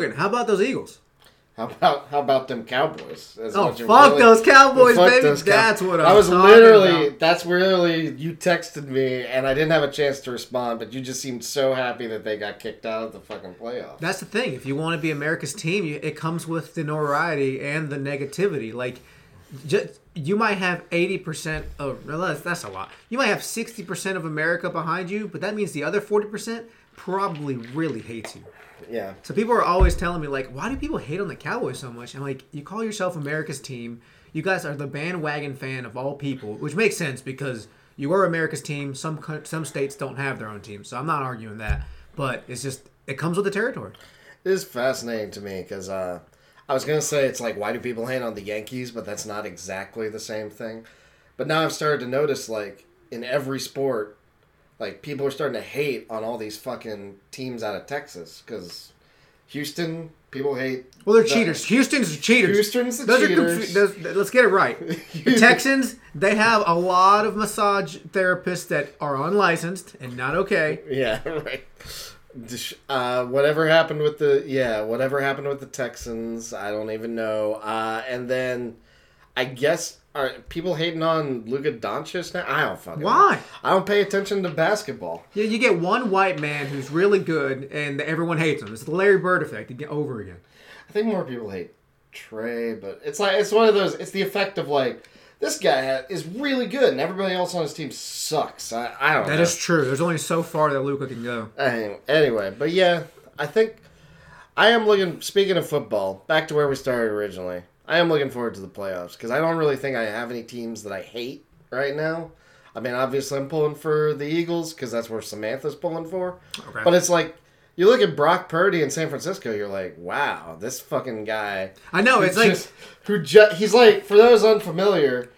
Logan, how about those Eagles? How about how about them Cowboys? As Oh, fuck really- those Cowboys, Fuck baby. those Cow- That's what I'm I was literally. about. That's really you texted me, and I didn't have a chance to respond, but you just seemed so happy that they got kicked out of the fucking playoffs. That's the thing. If you want to be America's team, you, it comes with the notoriety and the negativity. Like, just, you might have eighty percent of well, that's, that's a lot. You might have sixty percent of America behind you, but that means the other forty percent probably really hates you. Yeah, So people are always telling me like, why do people hate on the Cowboys so much? I'm like, you call yourself America's team. You guys are the bandwagon fan of all people, which makes sense because you are America's team. Some some states don't have their own team, so I'm not arguing that. But it's just it comes with the territory. it is fascinating to me because uh, I was gonna say it's like why do people hate on the Yankees, but that's not exactly the same thing. But now I've started to notice like in every sport, like people are starting to hate on all these fucking teams out of Texas because Houston people hate. Well, they're the- cheaters. Houston's cheaters. Houston's the Those are cheaters. confu- those- let's get it right. The Texans, they have a lot of massage therapists that are unlicensed and not okay. Yeah, right. Uh, whatever happened with the yeah, whatever happened with the Texans, I don't even know. Uh, and then I guess are people hating on Luka Doncic now? I don't fucking. know. Why? I don't pay attention to basketball. Yeah, you get one white man who's really good, and everyone hates him. It's the Larry Bird effect again, over again. I think more people hate Trey, but it's like it's one of those. It's the effect of like this guy is really good, and everybody else on his team sucks. I, I don't That know. is true. There's only so far that Luka can go. Anyway, anyway, but yeah, I think I am looking. Speaking of football, back to where we started originally. I am looking forward to the playoffs because I don't really think I have any teams that I hate right now. I mean, obviously, I'm pulling for the Eagles because that's where Samantha's pulling for. Okay. But it's like you look at Brock Purdy in San Francisco, you're like, wow, this fucking guy. I know it's like just- who ju- he's like for those unfamiliar.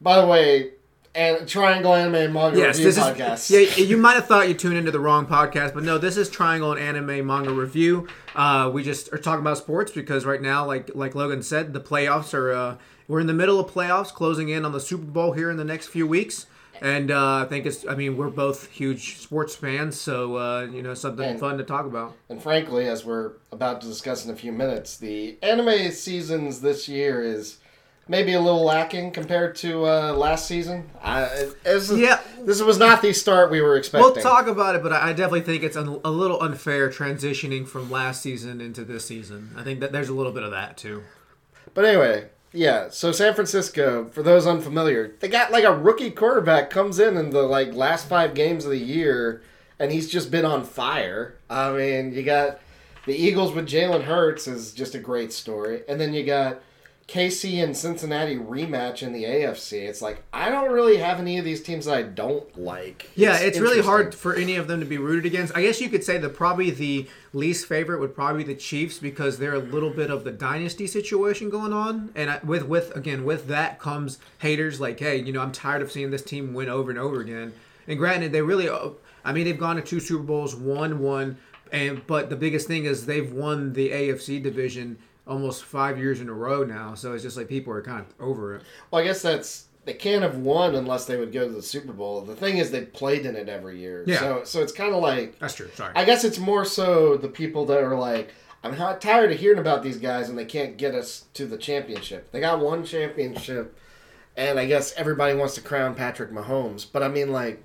By the way, and Triangle Anime Manga yes, Review this podcast. is yeah. You might have thought you tuned into the wrong podcast, but no, this is Triangle and Anime Manga Review. Uh, we just are talking about sports because right now, like like Logan said, the playoffs are. Uh, we're in the middle of playoffs, closing in on the Super Bowl here in the next few weeks. And uh, I think it's. I mean, we're both huge sports fans, so uh, you know something And- fun to talk about. And frankly, as we're about to discuss in a few minutes, the anime seasons this year is maybe a little lacking compared to uh, last season. I, this is- Yeah. this was not the start we were expecting. We'll talk about it, but I I definitely think it's un- a little unfair transitioning from last season into this season. I think that there's a little bit of that too. But anyway, yeah. So San Francisco, for those unfamiliar, they got like a rookie quarterback comes in in the like last five games of the year, and he's just been on fire. I mean, you got the Eagles with Jalen Hurts is just a great story, and then you got KC and Cincinnati rematch in the AFC. It's like I don't really have any of these teams that I don't like. Yeah, it's, really hard for any of them to be rooted against. I guess you could say that probably the least favorite would probably be the Chiefs because they're a little bit of the dynasty situation going on, and I, with with again with that comes haters like, hey, you know, I'm tired of seeing this team win over and over again. And granted, they really, I mean, they've gone to two Super Bowls, won one, and but the biggest thing is they've won the AFC division almost five years in a row now. So it's just like people are kind of over it. Well, I guess that's they can't have won unless they would go to the Super Bowl. The thing is, they played in it every year. Yeah. So so it's kind of like That's true. Sorry. I guess it's more so the people that are like, I'm tired of hearing about these guys and they can't get us to the championship. They got one championship, and I guess everybody wants to crown Patrick Mahomes. But I mean, like,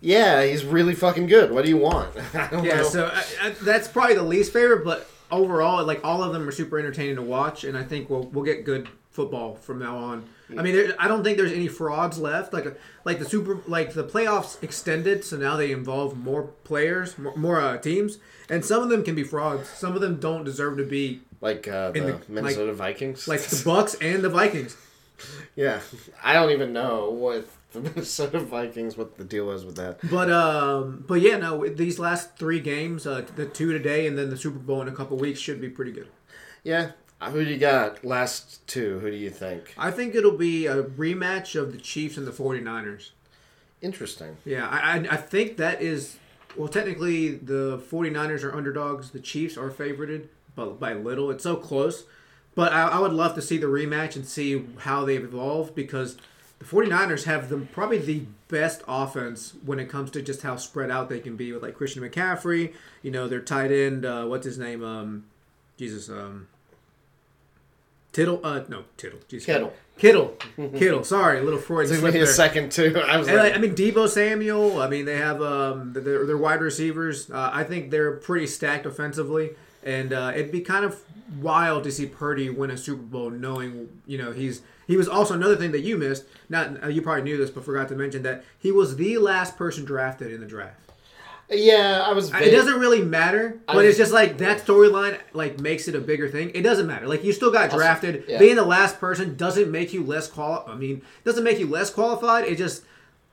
yeah, he's really fucking good. What do you want? Yeah, know. so I, I, that's probably the least favorite, but overall, like all of them are super entertaining to watch, and I think we'll we'll get good football from now on. I mean, there, I don't think there's any frauds left. Like like the super like the playoffs extended, so now they involve more players, more, more uh, teams, and some of them can be frauds. Some of them don't deserve to be like uh, the, the- Minnesota Vikings. like the Bucks and the Vikings. yeah, I don't even know what the Minnesota Vikings what the deal is with that. But um, but yeah, no, these last three games, uh, the two today and then the Super Bowl in a couple weeks should be pretty good. Yeah, who do you got? Last two. Who do you think? I think it'll be a rematch of the Chiefs and the 49ers. Interesting. Yeah, I, I, I think that is, well, technically the 49ers are underdogs. The Chiefs are favorited, but by little. It's so close. But I, I would love to see the rematch and see how they've evolved because the 49ers have probably the best offense when it comes to just how spread out they can be with like Christian McCaffrey, you know, their tight end, uh, what's his name? Um, Jesus, um, Tittle, uh, no, Tittle, Jesus, Kittle. Kittle, Kittle. Sorry, a little Freud Took me a second too. I was like, like, I mean, Deebo Samuel. I mean, they have um, their, their wide receivers. Uh, I think they're pretty stacked offensively, and uh, it'd be kind of wild to see Purdy win a Super Bowl, knowing you know he's he was also another thing that you missed. Not uh, you probably knew this, but forgot to mention that he was the last person drafted in the draft. yeah, I was. It doesn't really matter, but I- it's just like that storyline like makes it a bigger thing. It doesn't matter. Like you still got drafted. yeah. Being the last person doesn't make you less qual. I mean, doesn't make you less qualified. It just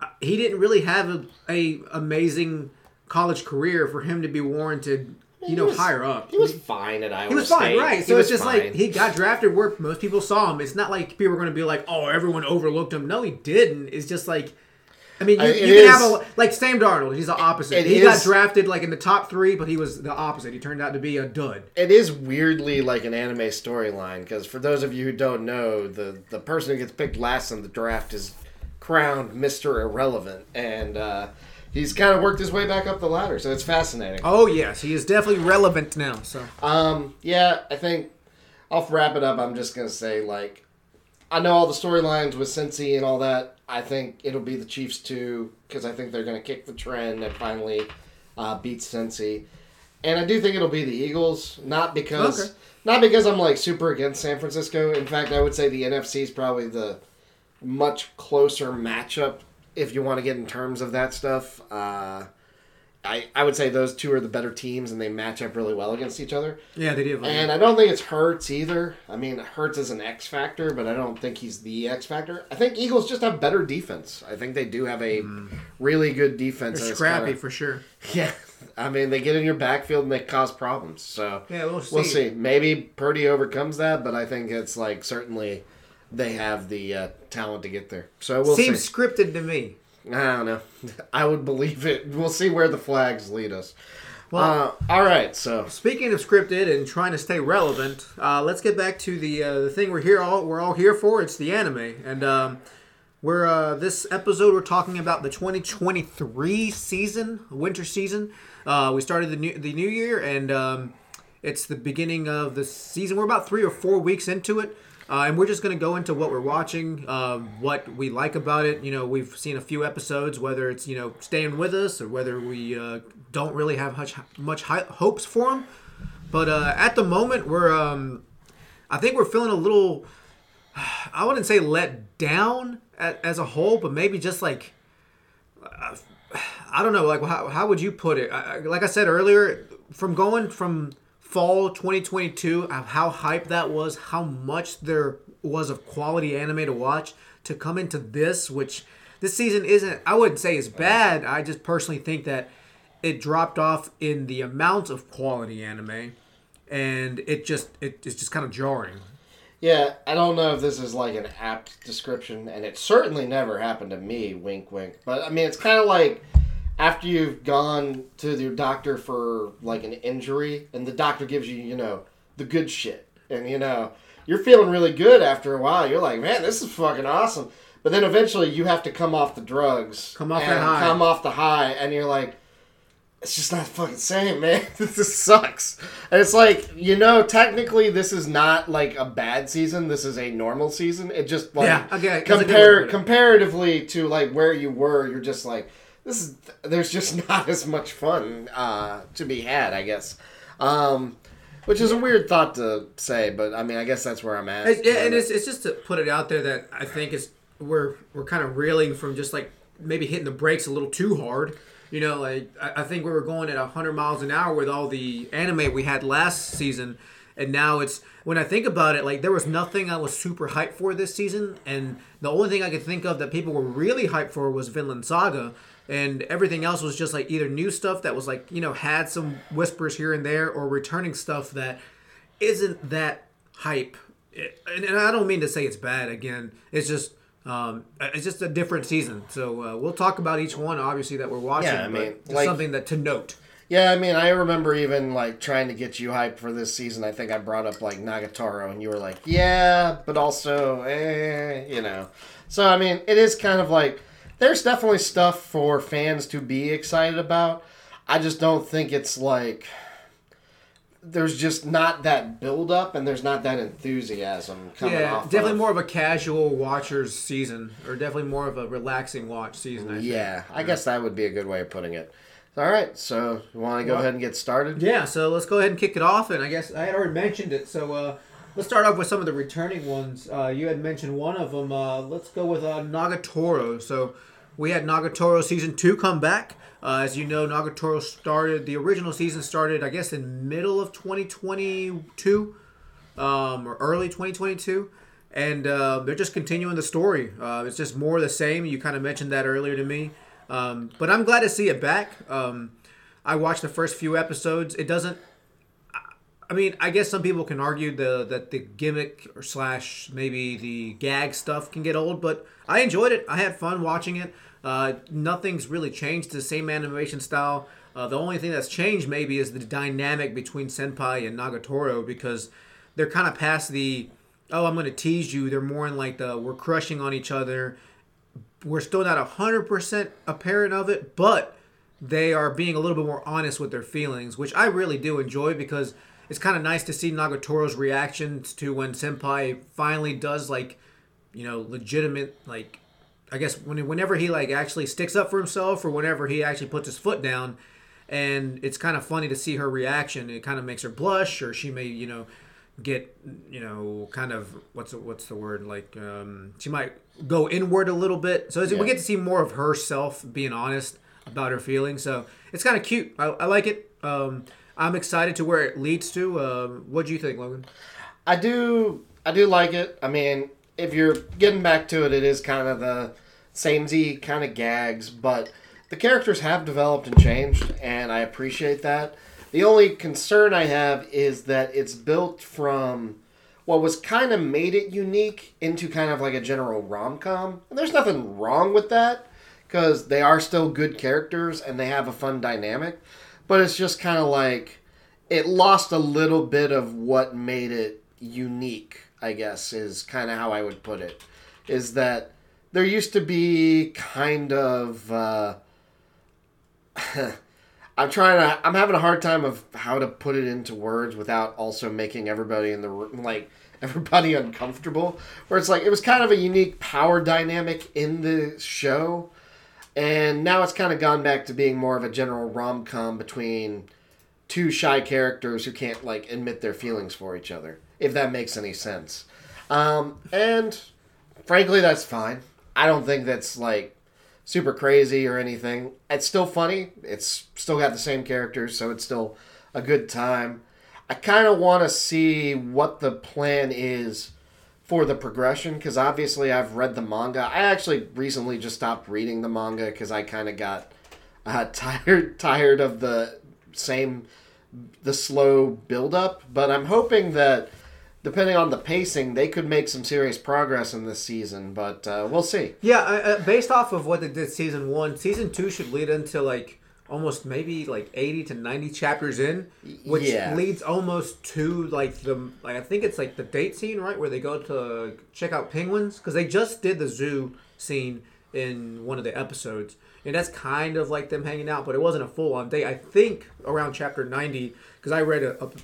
uh, he didn't really have a, a amazing college career for him to be warranted. You know, was- hire up. He was fine at Iowa He was fine, right? So it's just fine. like he got drafted where most people saw him. It's not like people are going to be like, "Oh, everyone overlooked him." No, he didn't. It's just like, I mean, you, I- you can is- have a like Sam Darnold. He's the opposite. It he got drafted like in the top three, but he was the opposite. He turned out to be a dud. it is weirdly like an anime storyline because for those of you who don't know, the the person who gets picked last in the draft is crowned Mister Irrelevant, and uh, he's kind of worked his way back up the ladder. So it's fascinating. Oh yes, he is definitely relevant now. So Um, yeah, I think I'll wrap it up. I'm just gonna say like I know all the storylines with Cincy and all that. I think it'll be the Chiefs too because I think they're gonna kick the trend and finally uh, beat Cincy. And I do think it'll be the Eagles, not because Okay. not because I'm like super against San Francisco. In fact, I would say the NFC is probably the much closer matchup if you want to get in terms of that stuff. Uh, I I would say those two are the better teams and they match up really well against each other. yeah, they did. And I don't think it's Hurts either. I mean, Hurts is an X factor, but I don't think he's the X factor. I think Eagles just have better defense. I think they do have a really good defense. They're scrappy kinda- for sure. yeah, I mean, they get in your backfield and they cause problems. So Yeah, we'll see. we'll see. Maybe Purdy overcomes that, but I think it's like certainly they have the uh, talent to get there. So we'll Seems see. scripted to me. I don't know. I would believe it. We'll see where the flags lead us. Well, uh, all right. So Speaking of scripted and trying to stay relevant, uh, let's get back to the uh, the thing we're here all we're all here for. It's the anime, and um, we're uh, this episode we're talking about the 2023 season, winter season. Uh, we started the new the new year, and um, it's the beginning of the season. We're about three or four weeks into it. Uh, and we're just going to go into what we're watching, uh, what we like about it. You know, we've seen a few episodes, whether it's you know staying with us or whether we uh, don't really have much much hopes for them. But uh, at the moment, we're um, I think we're feeling a little. I wouldn't say let down as a whole, but maybe just like uh, I don't know. Like how, how would you put it? I- like I said earlier, from going from fall 2022, of how hype that was, how much there was of quality anime to watch, to come into this, which this season isn't. I wouldn't say is bad. I just personally think that it dropped off in the amount of quality anime, and it just it, it's just kind of jarring. Yeah, I don't know if this is like an apt description, and it certainly never happened to me. Wink, wink. But I mean, it's kind of like after you've gone to your doctor for like an injury, and the doctor gives you, you know, the good shit, and you know, you're feeling really good after a while. You're like, man, this is fucking awesome. But then eventually, you have to come off the drugs, Come off that high. come off the high, and you're like, it's just not fucking same, man. this sucks. And it's like, you know, technically this is not like a bad season. This is a normal season. It just like Yeah, okay, that's a good way to compare comparatively to like where you were, you're just like this is there's just not as much fun uh to be had, I guess. Um which is a weird thought to say, but I mean, I guess that's where I'm at. Yeah, and it's, it's just to put it out there that I think it's we're we're kind of reeling from just like maybe hitting the brakes a little too hard. You know, like I, I think we were going at hundred miles an hour with all the anime we had last season, and now it's when I think about it, like there was nothing I was super hyped for this season, and the only thing I could think of that people were really hyped for was Vinland Saga. And everything else was just like either new stuff that was like, you know, had some whispers here and there, or returning stuff that isn't that hype. And, and I don't mean to say it's bad. Again, it's just um, it's just a different season. So uh, we'll talk about each one, obviously that we're watching. Yeah, I mean, like- something that to note. Yeah, I mean, I remember even like trying to get you hyped for this season. I think I brought up like Nagatoro, and you were like, "Yeah," but also, eh, you know. So I mean, it is kind of like there's definitely stuff for fans to be excited about. I just don't think it's like there's just not that build up and there's not that enthusiasm coming yeah, off. definitely of- more of a casual watcher's season, or definitely more of a relaxing watch season. I think. Yeah, I guess that would be a good way of putting it. All right, so you want to go Well- ahead and get started? Yeah, so let's go ahead and kick it off. And I guess I had already mentioned it. So uh, let's start off with some of the returning ones. Uh, you had mentioned one of them. Uh, let's go with uh, Nagatoro. So we had Nagatoro season two come back. Uh, as you know, Nagatoro started, the original season started, I guess, in middle of 2022 um, or early 2022. And uh, they're just continuing the story. Uh, it's just more of the same. You kind of mentioned that earlier to me. Um, but I'm glad to see it back. Um, I watched the first few episodes. It doesn't. I mean, I guess some people can argue the that the gimmick or slash maybe the gag stuff can get old, but I enjoyed it. I had fun watching it. Uh, nothing's really changed. The same animation style. Uh, the only thing that's changed maybe is the dynamic between Senpai and Nagatoro because they're kind of past the oh I'm gonna tease you. They're more in like the we're crushing on each other. We're still not hundred percent apparent of it, but they are being a little bit more honest with their feelings, which I really do enjoy because it's kind of nice to see Nagatoro's reactions to when Senpai finally does like, you know, legitimate like, I guess when whenever he like actually sticks up for himself or whenever he actually puts his foot down, and it's kind of funny to see her reaction. It kind of makes her blush, or she may you know get you know kind of what's the, what's the word like um, she might go inward a little bit. So as we get to see more of herself being honest about her feelings. So it's kind of cute. I, I like it. Um, I'm excited to where it leads to. Um, what do you think, Logan? I do I do like it. I mean, if you're getting back to it, it is kind of the samey kind of gags, but the characters have developed and changed, and I appreciate that. The only concern I have is that it's built from what was kind of made it unique into kind of like a general rom com. And there's nothing wrong with that because they are still good characters and they have a fun dynamic. But it's just kind of like it lost a little bit of what made it unique, I guess, is kind of how I would put it. Is that there used to be kind of. Uh, I'm trying to. I'm having a hard time of how to put it into words without also making everybody in the room like everybody uncomfortable. Where it's like it was kind of a unique power dynamic in the show, and now it's kind of gone back to being more of a general rom com between two shy characters who can't like admit their feelings for each other. If that makes any sense. Um, and frankly, that's fine. I don't think that's like super crazy or anything. It's still funny. It's still got the same characters, so it's still a good time. I kind of want to see what the plan is for the progression because obviously I've read the manga. I actually recently just stopped reading the manga because I kind of got uh, tired tired of the same the slow build up. But I'm hoping that depending on the pacing, they could make some serious progress in this season. But uh, we'll see. Yeah, uh, uh, based off of what they did season one, season two should lead into like almost maybe like 80 to 90 chapters in, which Yeah. leads almost to like the like I think it's like the date scene, right, where they go to check out penguins because they just did the zoo scene in one of the episodes. And that's kind of like them hanging out, but it wasn't a full on date. I think around chapter 90 because I read it up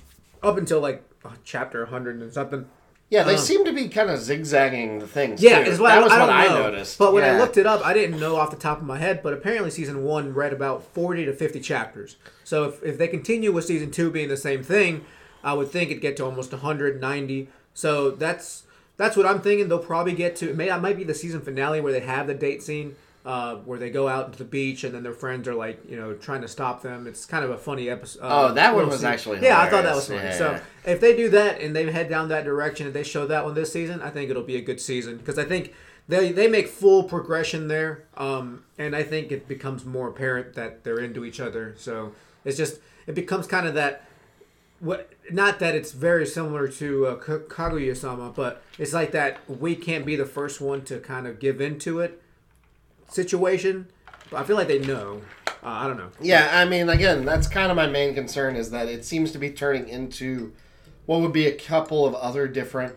up until like chapter 100 and something. Yeah, they Um, seem to be kind of zigzagging the things. Yeah, too. that I, was I what I noticed. But when I looked it up, I didn't know off the top of my head. But apparently, season one read about forty to fifty chapters. So if, if they continue with season two being the same thing, I would think it'd get to almost one hundred ninety. So that's that's what I'm thinking. They'll probably get to. It may it might be the season finale where they have the date scene. Uh, where they go out to the beach and then their friends are like, you know, trying to stop them. It's kind of a funny episode. Oh, that one was scene. actually Yeah, I thought that was funny. Yeah. So if they do that and they head down that direction and they show that one this season, I think it'll be a good season because I think they they make full progression there, um, and I think it becomes more apparent that they're into each other. So it's just it becomes kind of that. What not that it's very similar to uh, Kaguya-sama, but it's like that we can't be the first one to kind of give into it situation. But I feel like they know. Uh, I don't know. Yeah, I mean, again, that's kind of my main concern is that it seems to be turning into what would be a couple of other different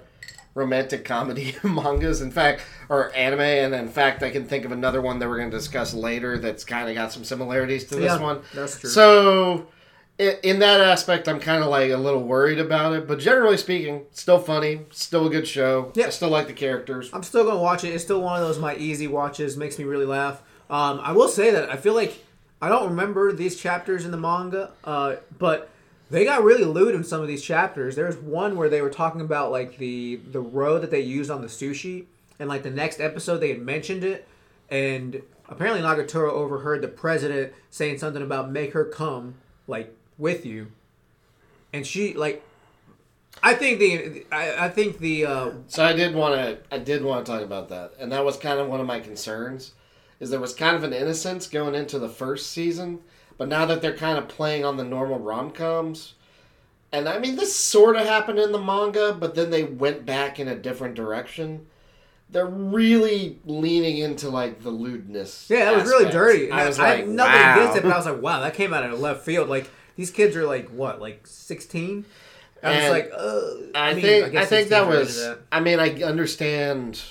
romantic comedy mangas. In fact, or anime, and in fact, I can think of another one that we're going to discuss later that's kind of got some similarities to this Yeah, one. that's true. So in that aspect, I'm kind of like a little worried about it. But generally speaking, still funny, still a good show. Yeah. I still like the characters. I'm still gonna watch it. It's still one of those my easy watches. Makes me really laugh. Um, I will say that I feel like I don't remember these chapters in the manga, uh, but they got really lewd in some of these chapters. There's one where they were talking about like the the road that they used on the sushi, and like the next episode they had mentioned it, and apparently Nagatoro overheard the president saying something about make her come like with you, and she like. I think the I, I think the uh, So I did want to I did want to talk about that, and that was kind of one of my concerns. Is there was kind of an innocence going into the first season, but now that they're kind of playing on the normal rom coms, and I mean this sort of happened in the manga, but then they went back in a different direction. They're really leaning into like the lewdness. Yeah, that was really dirty. I was I like, nothing wow. against it, but I was like, wow, that came out of left field. Like these kids are like what, like sixteen? I was like, uh, I, mean, think I, guess think 16 that was. that. I mean, I understand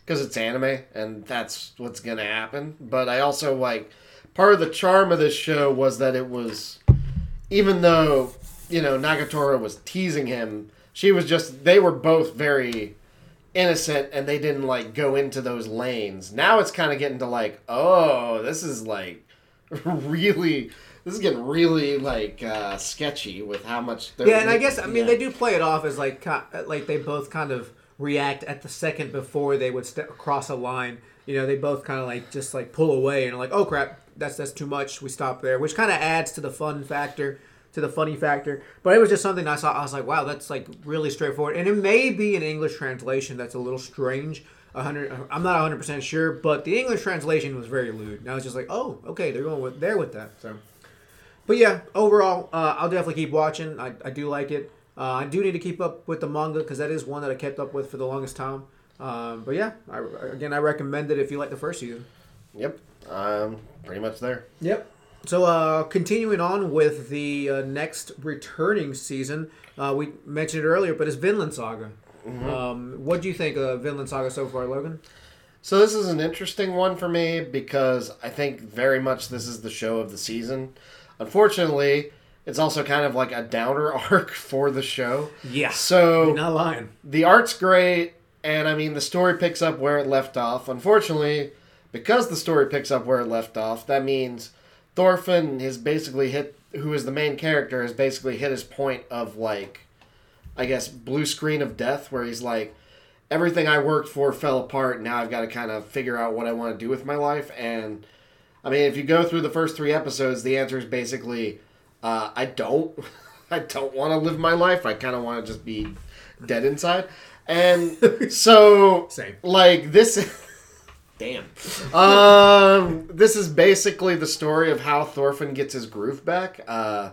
because it's anime and that's what's gonna happen. But I also like part of the charm of this show was that it was, even though you know Nagatoro was teasing him, she was just. They were both very innocent and they didn't like go into those lanes. Now it's kind of getting to like, oh, this is like really. This is getting really like uh, sketchy with how much. They're, Yeah, and I guess I mean yeah. they do play it off as like like they both kind of react at the second before they would step across a line. You know, they both kind of like just like pull away and are like, oh crap, that's that's too much. We stop there, which kind of adds to the fun factor, to the funny factor. But it was just something I saw. I was like, wow, that's like really straightforward. And it may be an English translation that's a little strange. A hundred, I'm not 100 percent sure, but the English translation was very lewd. And I was just like, oh, okay, they're going with there with that. So. But yeah, overall, uh, I'll definitely keep watching. I, I do like it. Uh, I do need to keep up with the manga because that is one that I kept up with for the longest time. Um, but yeah, I, again, I recommend it if you like the first season. Yep, I'm pretty much there. Yep. So uh, continuing on with the uh, next returning season, uh, we mentioned it earlier, but it's Vinland Saga. Um, what do you think of Vinland Saga so far, Logan? So this is an interesting one for me because I think very much this is the show of the season. Unfortunately, it's also kind of like a downer arc for the show. Yeah. So You're not lying. the art's great, and I mean the story picks up where it left off. Unfortunately, because the story picks up where it left off, that means Thorfinn has basically hit, who is the main character, has basically hit his point of like, I guess blue screen of death, where he's like, everything I worked for fell apart. Now I've got to kind of figure out what I want to do with my life. And I mean, if you go through the first three episodes, the answer is basically, uh, I don't, I don't want to live my life. I kind of want to just be dead inside. And so, Same. like this. Damn. Um, this is basically the story of how Thorfinn gets his groove back. Uh,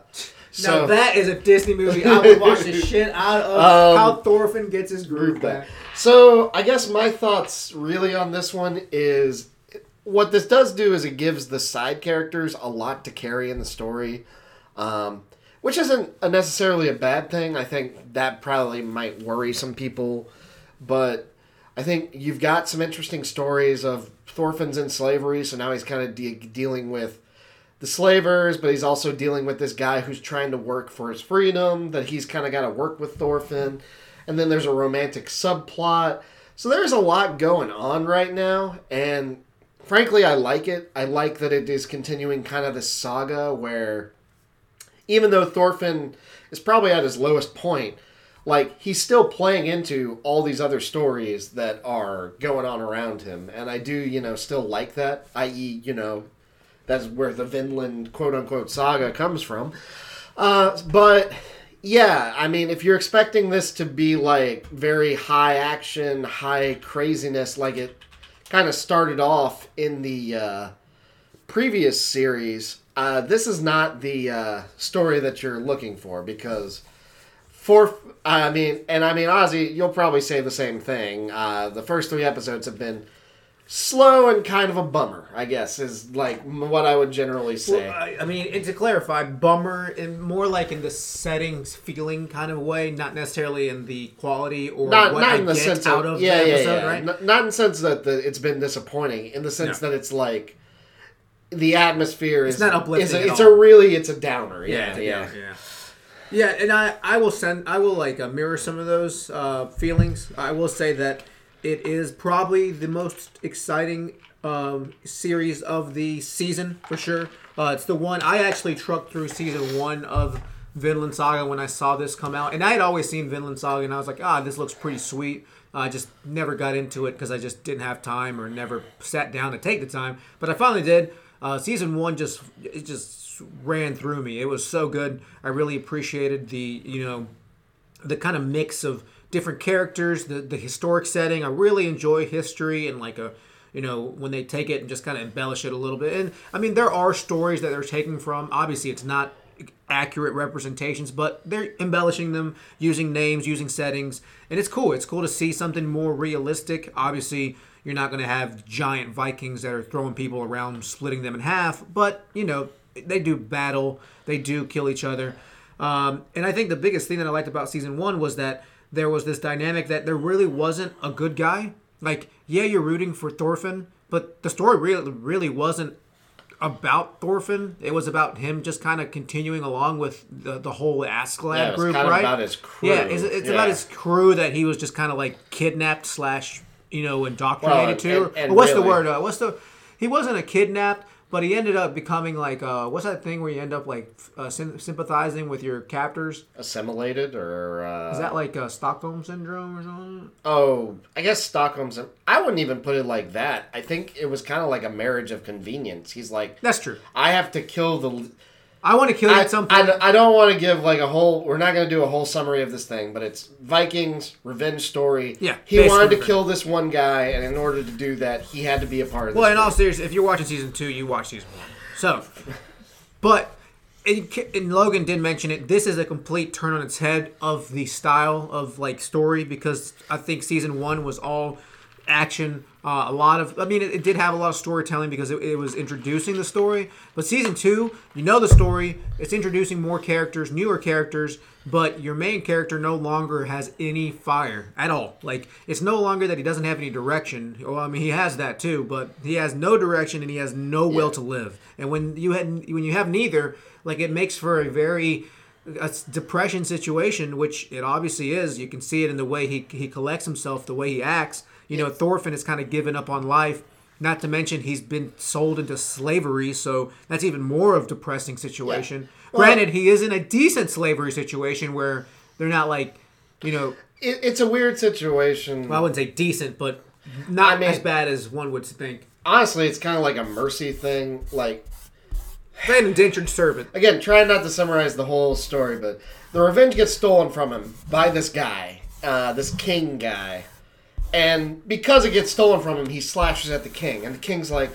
so now that is a Disney movie. I would watch the shit out of Um, how Thorfinn gets his groove back. So I guess my thoughts really on this one is what this does do is it gives the side characters a lot to carry in the story, um, which isn't a necessarily a bad thing. I think that probably might worry some people, but I think you've got some interesting stories of Thorfinn's in slavery, so now he's kind of de- dealing with the slavers, but he's also dealing with this guy who's trying to work for his freedom, that he's kind of got to work with Thorfinn. And then there's a romantic subplot. So there's a lot going on right now. And frankly, I like it. I like that it is continuing kind of this saga where even though Thorfinn is probably at his lowest point, like he's still playing into all these other stories that are going on around him. And I do, you know, still like that, i.e., you know, that's where the Vinland quote unquote saga comes from. Uh, but yeah, I mean, if you're expecting this to be like very high action, high craziness, like it kind of started off in the uh, previous series, uh, this is not the uh, story that you're looking for because for I mean, and I mean, Ozzy, you'll probably say the same thing. Uh, the first three episodes have been slow and kind of a bummer. I guess is like what I would generally say. Well, I, I mean, and to clarify, bummer and more like in the settings feeling kind of way, not necessarily in the quality or not what not I in the get sense out of, of yeah, the yeah, episode, yeah. right? N- not in the sense that the, it's been disappointing. In the sense No. that it's like the atmosphere is not uplifting It's a, it's all. a really it's a downer. Yeah, yeah. yeah. Yeah, and I, I will send I will like uh, mirror some of those uh, feelings. I will say that it is probably the most exciting um, series of the season for sure. Uh, it's the one I actually trucked through season one of Vinland Saga when I saw this come out, and I had always seen Vinland Saga, and I was like, ah, this looks pretty sweet. I just never got into it because I just didn't have time or never sat down to take the time. But I finally did. Uh, season one just it just ran through me. It was so good. I really appreciated the you know the kind of mix of different characters, the the historic setting. I really enjoy history and like a you know when they take it and just kind of embellish it a little bit. And I mean there are stories that they're taking from. Obviously, it's not accurate representations, but they're embellishing them using names, using settings, and it's cool. It's cool to see something more realistic. Obviously, you're not going to have giant Vikings that are throwing people around, splitting them in half, but you know they do battle, they do kill each other, um, and I think the biggest thing that I liked about season one was that there was this dynamic that there really wasn't a good guy. Like, yeah, you're rooting for Thorfinn, but the story really really wasn't about Thorfinn. It was about him just kind of continuing along with the, the whole Askeladd Yeah, group, right? about his crew. Yeah, it's, it's Yeah. about his crew that he was just kind of like kidnapped slash you know indoctrinated Well, to. and- and what's the word? Uh, what's the? He wasn't a kidnapped, but he ended up becoming like uh, what's that thing where you end up like uh, sym- sympathizing with your captors? assimilated or uh, Is that like uh, Stockholm syndrome or something? oh i guess stockholm's i wouldn't even put it like that i think it was kind of like a marriage of convenience he's like That's true. i have to kill the I want to kill you I, at some point. I, I don't want to give like a whole we're not going to do a whole summary of this thing but it's vikings revenge story Yeah, he wanted to revenge. kill this one guy and in order to do that he had to be a part of this Well, in all seriousness, if you're watching season two, you watch season one. So, but and Logan did mention it. This is a complete turn on its head of the style of like story because I think season one was all action. Uh, a lot of, I mean, it, it did have a lot of storytelling because it, it was introducing the story. But season two, you know the story. It's introducing more characters, newer characters, but your main character no longer has any fire at all. Like it's no longer that he doesn't have any direction. Well, I mean, he has that too, but he has no direction and he has no will to live. And when you had when you have neither, like it makes for a very a depression situation, which it obviously is. You can see it in the way he he collects himself, the way he acts. You know, Thorfinn has kind of given up on life. Not to mention he's been sold into slavery, so that's even more of a depressing situation. Well- Granted, he is in a decent slavery situation where they're not like, you know, it, it's a weird situation well, I wouldn't say decent, but not I mean- as bad as one would think. honestly it's kind of like a mercy thing like An indentured servant. again, trying not to summarize the whole story, but the revenge gets stolen from him by this guy, uh, this king guy. And because it gets stolen from him, he slashes at the king. And the king's like,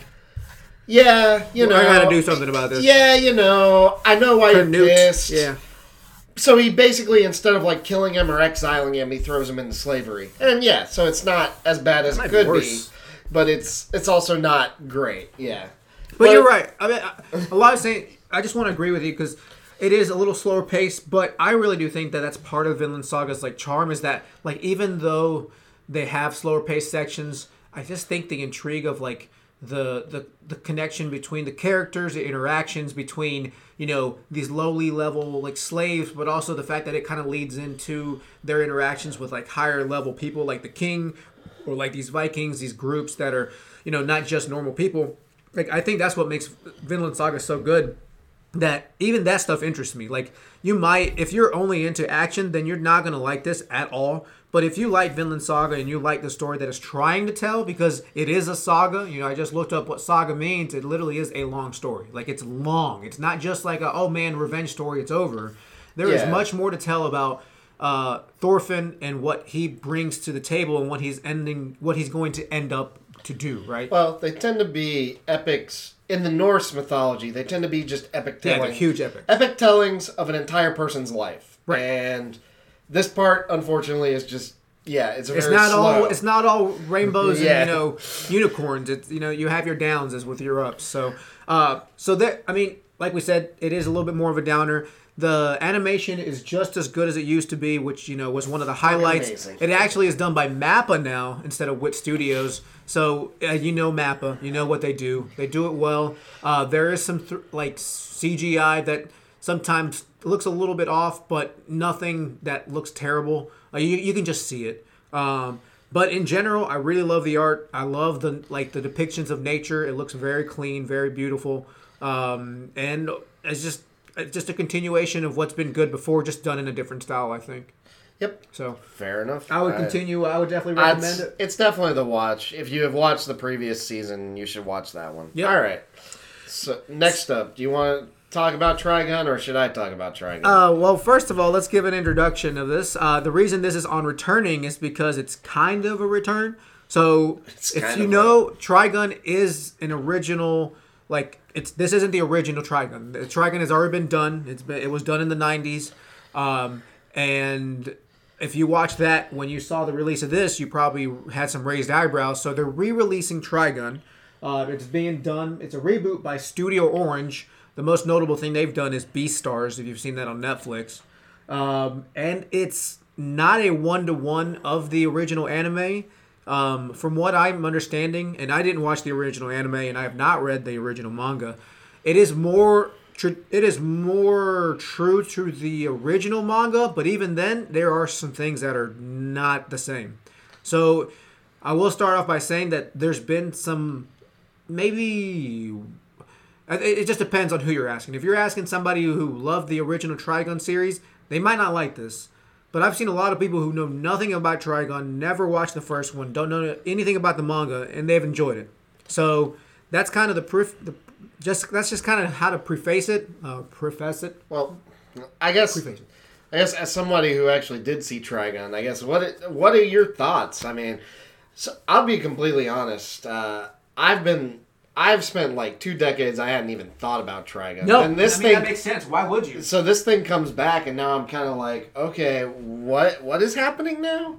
Yeah, you know. I gotta do something about this. Yeah, you know. I know why you're Newt. pissed. Yeah. So he basically, instead of like killing him or exiling him, he throws him into slavery. And yeah, so it's not as bad as it could be, but it's it's also not great. Yeah. But, you're right. I mean, a lot of saying. I just want to agree with you because it is a little slower pace, but I really do think that that's part of Vinland Saga's like charm is that like even though they have slower pace sections, I just think the intrigue of like the the the connection between the characters, the interactions between you know these lowly level like slaves, but also the fact that it kind of leads into their interactions with like higher level people like the king or like these Vikings, these groups that are you know not just normal people. Like I think that's what makes Vinland Saga so good that even that stuff interests me. Like you might, if you're only into action, then you're not gonna like this at all. But if you like Vinland Saga and you like the story that it's trying to tell, because it is a saga, you know, I just looked up what saga means. It literally is a long story. Like it's long. It's not just like a oh man revenge story. It's over. There is Yeah. much more to tell about uh, Thorfinn and what he brings to the table and what he's ending, what he's going to end up to do. Right? Well, they tend to be epics in the Norse mythology. They tend to be just epic yeah, telling, they're huge epic. epic tellings of an entire person's life. Right. And this part, unfortunately, is just yeah, it's It's not slow. all. It's not all rainbows Yeah. and you know unicorns. It's you know you have your downs as with your ups. So uh, so that I mean, like we said, it is a little bit more of a downer. The animation is just as good as it used to be, which you know was one of the highlights. amazing. It actually is done by Mappa now instead of Wit Studios. So uh, you know Mappa, you know what they do. They do it well. Uh, there is some th- like CGI that sometimes looks a little bit off, but nothing that looks terrible. Uh, you you can just see it. Um, but in general, I really love the art. I love the like the depictions of nature. It looks very clean, very beautiful, um, and it's just it's just a continuation of what's been good before, just done in a different style. I think Yep. so. Fair enough. I would continue. I would definitely I'd- recommend it. It's definitely the watch. If you have watched the previous season, you should watch that one. Yep. All right. So next up, do you want to talk about Trigun or should I talk about Trigun? Uh, well, first of all, let's give an introduction of this. Uh, the reason this is on returning is because it's kind of a return. So, if you know, Trigun is an original. Like it's this isn't the original Trigun. The Trigun has already been done. It's been it was done in the '90s, um, and if you watched that when you saw the release of this, you probably had some raised eyebrows. So they're re-releasing Trigun. Uh, it's being done. It's a reboot by Studio Orange. The most notable thing they've done is Beastars. If you've seen that on Netflix, um, and it's not a one-to-one of the original anime. Um, from what I'm understanding, and I didn't watch the original anime, and I have not read the original manga. It is more. It is more true to the original manga, but even then, there are some things that are not the same. So, I will start off by saying that there's been some maybe it it just depends on who you're asking. If you're asking somebody who loved the original Trigun series, they might not like this. But I've seen a lot of people who know nothing about Trigun, never watched the first one, don't know anything about the manga, and they've enjoyed it. So that's kind of the proof. The, just that's just kind of how to preface it. Uh, preface it. well, I guess Preface it. I guess as somebody who actually did see Trigun, I guess what what are your thoughts? I mean, so I'll be completely honest. Uh, I've been I've spent like two decades. I hadn't even thought about Trigun. No, and this I mean, thing that makes sense. Why would you? so this thing comes back and now i'm kind of like okay what what is happening now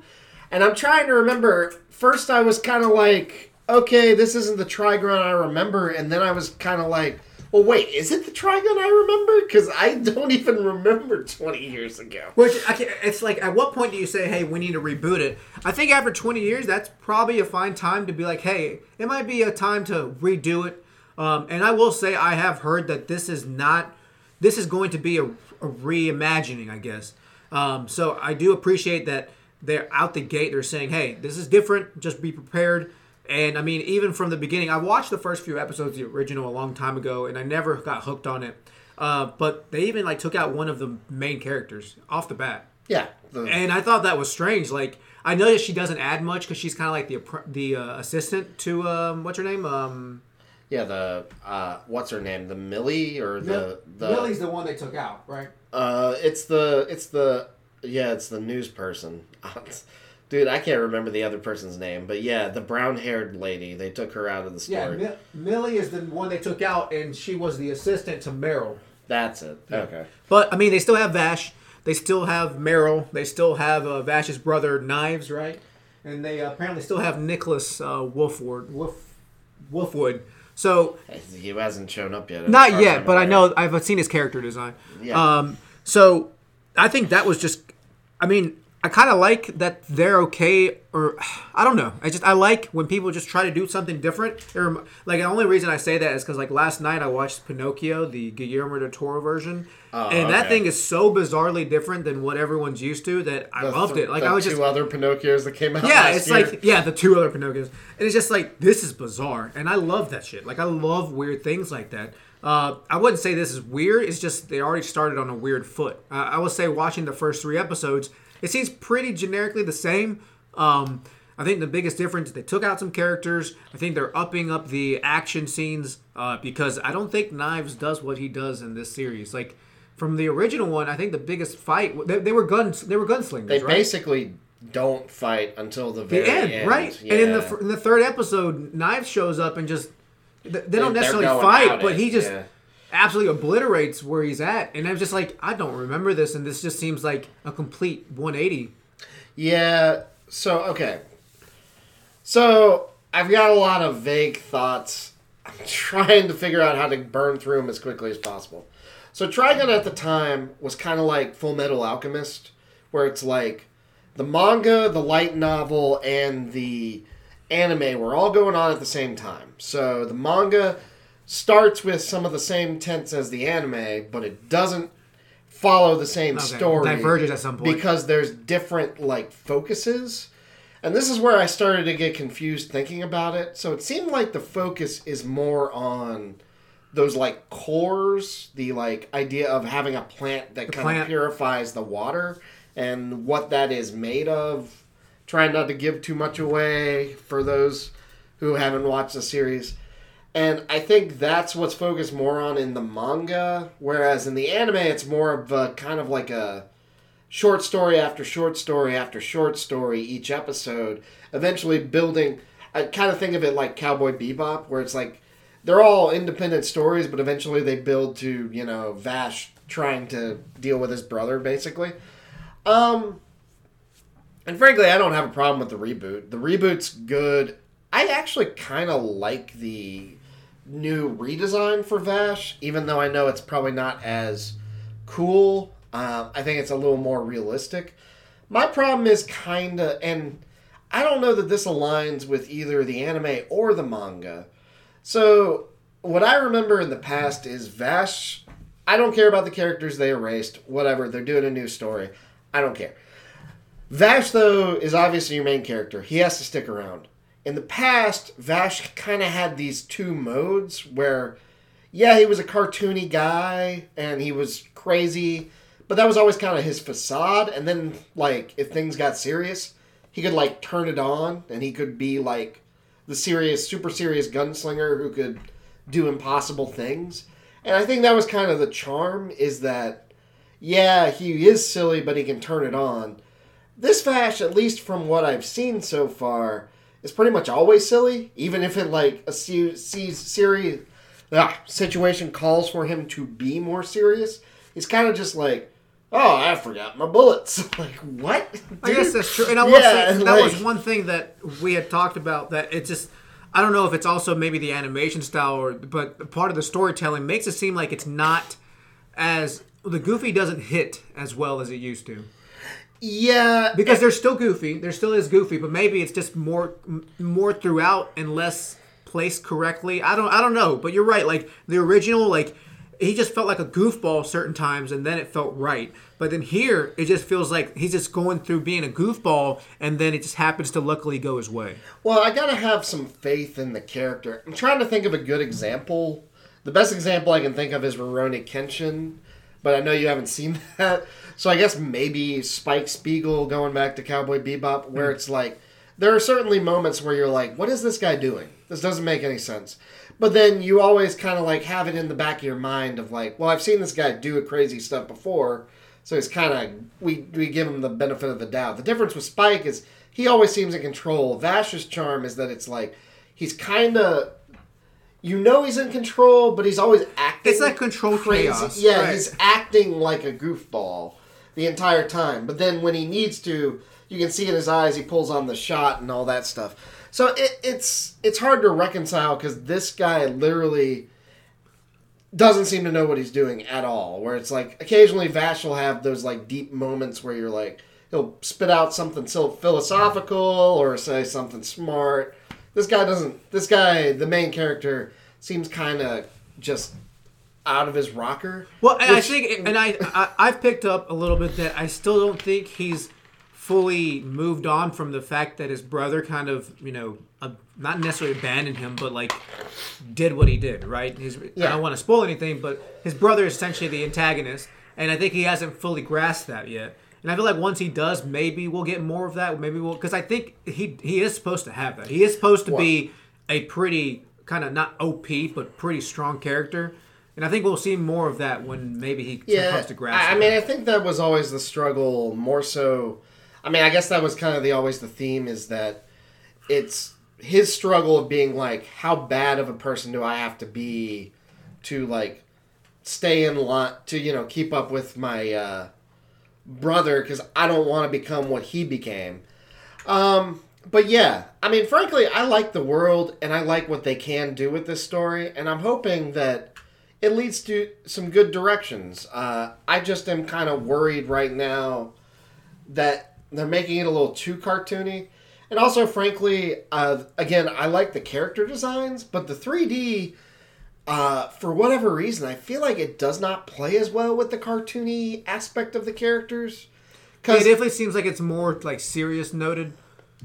and i'm trying to remember first i was kind of like okay this isn't the trigun i remember and then i was kind of like well wait is it the trigun i remember because i don't even remember 20 years ago Which can, it's like, at what point do you say, "Hey, we need to reboot it"? I think after 20 years, that's probably a fine time to be like, "Hey, it might be a time to redo it." Um, and I will say, I have heard that this is not, this is going to be a, a reimagining, I guess. Um, so I do appreciate that they're out the gate. They're saying, "Hey, this is different. Just be prepared." And I mean, even from the beginning, I watched the first few episodes of the original a long time ago, and I never got hooked on it. Uh, but they even like took out one of the main characters off the bat, yeah the, and I thought that was strange. Like I know that she doesn't add much because she's kind of like the the uh, assistant to um, what's her name? Um, yeah the uh what's her name the millie or the the Lily's the one they took out, right? Uh, it's the it's the yeah, it's the news person. Dude, I can't remember the other person's name, but yeah, the brown-haired lady. They took her out of the Yeah, story. Mi- Millie is the one they took out, and she was the assistant to Meryl. That's it. Okay. But I mean, they still have Vash. They still have Meryl. They still have uh, Vash's brother Knives, right? And they uh, apparently still have Nicholas uh, Wolfwood. Wolf, Wolfwood. So He hasn't shown up yet. not yet, but I know I've seen his character design. Yeah. Um, so I think that was just. I mean, I kind of like that they're okay, or I don't know. I just I like when people just try to do something different. Rem- like the only reason I say that is because like last night I watched Pinocchio, the Guillermo del Toro version, and that thing is so bizarrely different than what everyone's used to that I The loved it. Like I was two just other Pinocchios that came out. yeah, it's year. like yeah, the two other Pinocchios, and it's just like this is bizarre, and I love that shit. Like I love weird things like that. Uh, I wouldn't say this is weird. It's just they already started on a weird foot. Uh, I would say watching the first three episodes, it seems pretty generically the same. Um, I think the biggest difference is they took out some characters. I think they're upping up the action scenes uh, because I don't think Knives does what he does in this series. Like from the original one, I think the biggest fight they, they were guns they were gunslingers. they right? basically don't fight until the very the end, right? And in the in the third episode, Knives shows up and just th- they don't They're necessarily fight, but it, he just yeah. Absolutely obliterates where he's at. And I'm just like, I don't remember this, and this just seems like a complete 180. Yeah. So okay. So I've got a lot of vague thoughts. I'm trying to figure out how to burn through them as quickly as possible. So Trigun at the time was kind of like Full Metal Alchemist, where it's like the manga, the light novel, and the anime were all going on at the same time. So the manga starts with some of the same tense as the anime, but it doesn't follow the same Okay, story diverges at some point. because there's different like focuses. And this is where I started to get confused thinking about it. So it seemed like the focus is more on those like cores, the like idea of having a plant that kind plant. of purifies the water and what that is made of. Trying not to give too much away for those who haven't watched the series. And I think that's what's focused more on in the manga, whereas in the anime, it's more of a kind of like a short story after short story after short story each episode, eventually building. I kind of think of it like Cowboy Bebop, where it's like they're all independent stories, but eventually they build to you know Vash trying to deal with his brother, basically. Um, and frankly, I don't have a problem with the reboot. The reboot's good. I actually kind of like the new redesign for Vash, even though I know it's probably not as cool. Uh, I think it's a little more realistic. My problem is kind of, and I don't know that this aligns with either the anime or the manga. So, what I remember in the past is Vash. I don't care about the characters they erased. Whatever, they're doing a new story. I don't care. Vash, though, is obviously your main character. He has to stick around. In the past, Vash kind of had these two modes where, yeah, he was a cartoony guy and he was crazy, but that was always kind of his facade. And then, like, if things got serious, he could, like, turn it on and he could be, like, the serious, super serious gunslinger who could do impossible things. And I think that was kind of the charm is that, yeah, he is silly, but he can turn it on this Vash, at least from what I've seen so far, is pretty much always silly, even if it like a se- se- series ah, situation calls for him to be more serious. He's kind of just like, oh, I forgot my bullets. like what? I guess that's true. And I Yeah, say that like- was one thing that we had talked about that it just I don't know if it's also maybe the animation style or but part of the storytelling makes it seem like it's not as the goofy doesn't hit as well as it used to. Yeah, Because they're still goofy, there still is goofy, but maybe it's just more more throughout and less placed correctly. I don't I don't know, but you're right. Like the original like he just felt like a goofball certain times and then it felt right. But then here it just feels like he's just going through being a goofball and then it just happens to luckily go his way. Well, I gotta have some faith in the character. I'm trying to think of a good example. The best example I can think of is Rurouni Kenshin, but I know you haven't seen that. So I guess maybe Spike Spiegel going back to Cowboy Bebop, where hmm. it's like there are certainly moments where you're like, "What is this guy doing? This doesn't make any sense." But then you always kind of like have it in the back of your mind of like, "Well, I've seen this guy do a crazy stuff before." So it's kind of we we give him the benefit of the doubt. The difference with Spike is he always seems in control. Vash's charm is that it's like he's kind of you know he's in control, but he's always acting. It's that control chaos, Yeah, right. he's acting like a goofball the entire time. But then when he needs to, you can see in his eyes he pulls on the shot and all that stuff. So it, it's it's hard to reconcile because this guy literally doesn't seem to know what he's doing at all. Where it's like occasionally Vash will have those like deep moments where you're like he'll spit out something so philosophical or say something smart. This guy doesn't. This guy, the main character, seems kind of just out of his rocker. Well, and I think, and I, I I've picked up a little bit that I still don't think he's fully moved on from the fact that his brother kind of, you know, uh, not necessarily abandoned him, but like did what he did, right? His, I don't want to spoil anything, but his brother is essentially the antagonist, and I think he hasn't fully grasped that yet. And I feel like once he does, maybe we'll get more of that. Maybe we'll, because I think he he is supposed to have that. He is supposed to be a pretty kind of not OP, but pretty strong character. And I think we'll see more of that when maybe he yeah, comes to grasp. I, I mean, I think that was always the struggle. More so, I mean, I guess that was kind of the always the theme is that it's his struggle of being like, how bad of a person do I have to be to like stay in line to you know keep up with my uh, brother because I don't want to become what he became. Um, but yeah, I mean, frankly, I like the world and I like what they can do with this story, and I'm hoping that it leads to some good directions. Uh, I just am kind of worried right now that they're making it a little too cartoony. And also, frankly, uh, again, I like the character designs, but the 3D, uh, for whatever reason, I feel like it does not play as well with the cartoony aspect of the characters. Cause, It definitely seems like it's more like serious noted.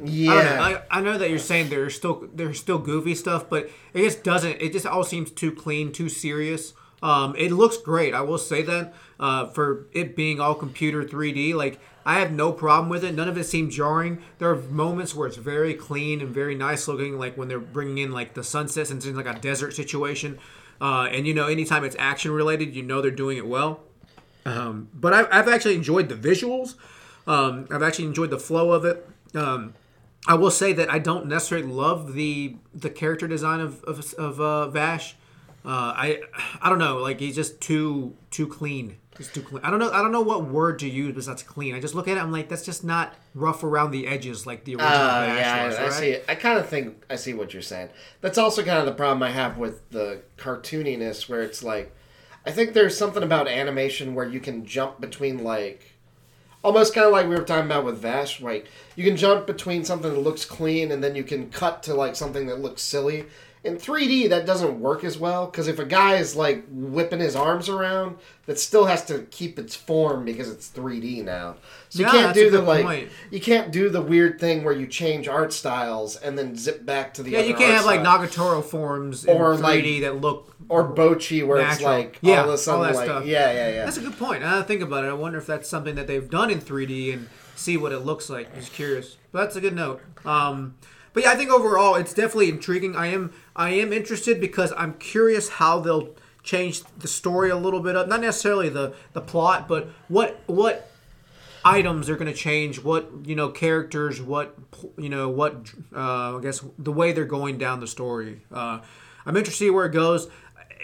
yeah, I, know. I, I know that you're saying there's still there's still goofy stuff, but it just doesn't. It just all seems too clean, too serious. Um, it looks great. I will say that uh, for it being all computer 3D, like I have no problem with it. None of it seemed jarring. There are moments where it's very clean and very nice looking, like when they're bringing in like the sunsets and it's like a desert situation. Uh, and you know, anytime it's action related, you know they're doing it well. Um, but I've, I've actually enjoyed the visuals. Um, I've actually enjoyed the flow of it. Um, I will say that I don't necessarily love the the character design of of, of uh, Vash. Uh, I I don't know, like he's just too too clean. He's too clean. I don't know. I don't know what word to use besides clean. I just look at it. I'm like, that's just not rough around the edges like the original Uh, yeah, was. I right? see it. I kind of think I see what you're saying. That's also kind of the problem I have with the cartooniness, where it's like, I think there's something about animation where you can jump between like, almost kind of like we were talking about with Vash. Like you can jump between something that looks clean and then you can cut to like something that looks silly. In 3D, that doesn't work as well because if a guy is like whipping his arms around, that still has to keep its form because it's 3D now. So you Yeah, can't do the like point. you can't do the weird thing where you change art styles and then zip back to the Yeah, you can't have like. Nagatoro forms in Or, 3D that look. or Bocchi where it's like Yeah, all of a sudden that like stuff. yeah yeah yeah. That's a good point. I think about it, I wonder if that's something that they've done in 3D and see what it looks like. Just curious. But that's a good note. Um, but yeah, I think overall it's definitely intriguing. I am I am interested because I'm curious how they'll change the story a little bit up. Not necessarily the the plot, but what what items are going to change what you know characters what you know what uh, i guess the way they're going down the story uh, i'm interested to see where it goes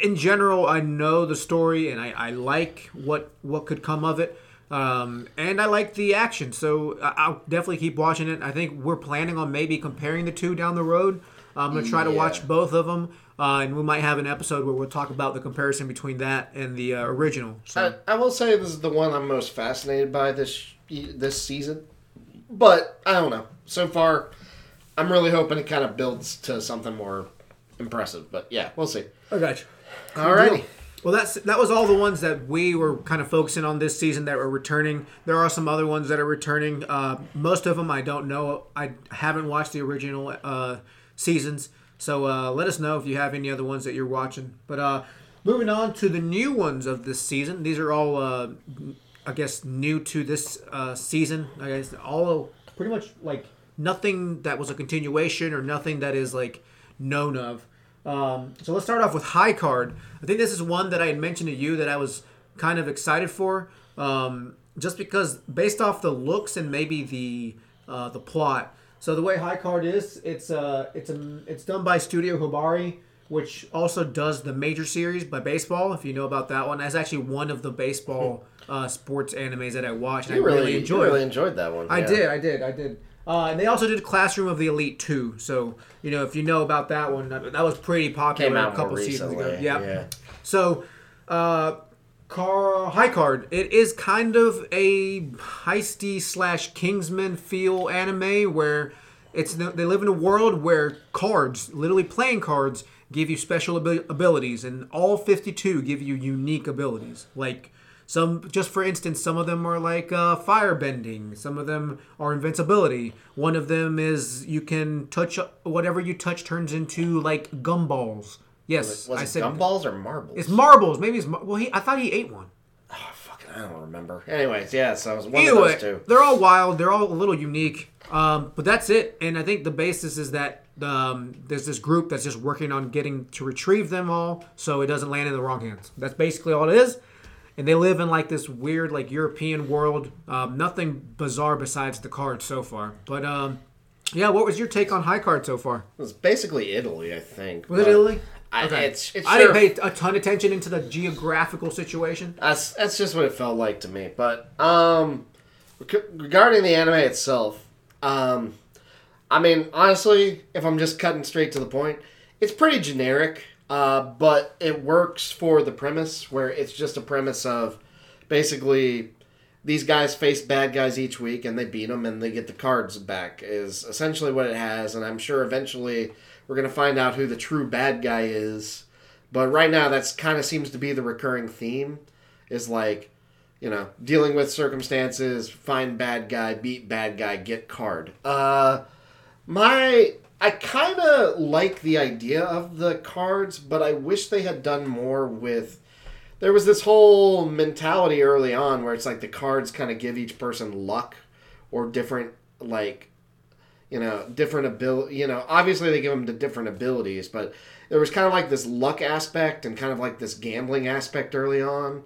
in general i know the story and i, I like what what could come of it um, and i like the action so i'll definitely keep watching it i think we're planning on maybe comparing the two down the road i'm going to try to Yeah. watch both of them uh, and we might have an episode where we'll talk about the comparison between that and the uh, original so I, I will say this is the one I'm most fascinated by this this season, but I don't know. So far, I'm really hoping it kind of builds to something more impressive. But yeah, we'll see. i got you Alrighty. Well, that's that was all the ones that we were kind of focusing on this season that were returning. There are some other ones that are returning. Uh, most of them I don't know. I haven't watched the original uh, seasons, so uh, let us know if you have any other ones that you're watching. But uh, moving on to the new ones of this season. These are all, uh, I guess, new to this uh, season. I guess all pretty much like nothing that was a continuation or nothing that is like known of. Um, so let's start off with High Card. I think this is one that I had mentioned to you that I was kind of excited for, um, just because based off the looks and maybe the uh, the plot. So the way High Card is, it's uh, it's a, it's done by Studio Hibari, which also does the Major Series by baseball. If you know about that one, that's actually one of the baseball uh, sports animes that I watched. You I really, really, you enjoyed. really enjoyed that one. I yeah. did, I did, I did. Uh, and they also did Classroom of the Elite too. So you know, if you know about that one, that, that was pretty popular Came out a couple more seasons ago. recently. Yeah. yeah. So, uh, car high card. It is kind of a heisty slash Kingsman feel anime where it's they live in a world where cards, literally playing cards, give you special abi- abilities, and all fifty two give you unique abilities. Like some, just for instance, some of them are like uh, fire bending. Some of them are invincibility. One of them is you can touch whatever you touch turns into like gumballs. Yes, Was I it said gumballs or marbles? it's marbles. Maybe it's mar- well. He, I thought he ate one. oh, fucking, I don't remember. Anyways, yeah. So it was one Either of those two. they're all wild. They're all a little unique. Um, but that's it. And I think the basis is that um, there's this group that's just working on getting to retrieve them all, so it doesn't land in the wrong hands. That's basically all it is. And they live in like this weird, like European world. Um, nothing bizarre besides the cards so far. But um, yeah, what was your take on High Card so far? It was basically Italy, I think. Was it Italy? I, it's, it's I sure- didn't pay a ton of attention into the geographical situation. That's that's just what it felt like to me. But um, regarding the anime itself, um, I mean honestly, if I'm just cutting straight to the point, it's pretty generic. Uh, but it works for the premise where it's just a premise of basically these guys face bad guys each week and they beat them and they get the cards back is essentially what it has. And i'm sure eventually we're going to find out who the true bad guy is. But right now that's kind of seems to be the recurring theme is like you know dealing with circumstances find bad guy beat bad guy get card. Uh my i kind of like the idea of the cards but i wish they had done more with there was this whole mentality early on where it's like the cards kind of give each person luck or different like you know different ability you know obviously they give them the different abilities but there was kind of like this luck aspect and kind of like this gambling aspect early on.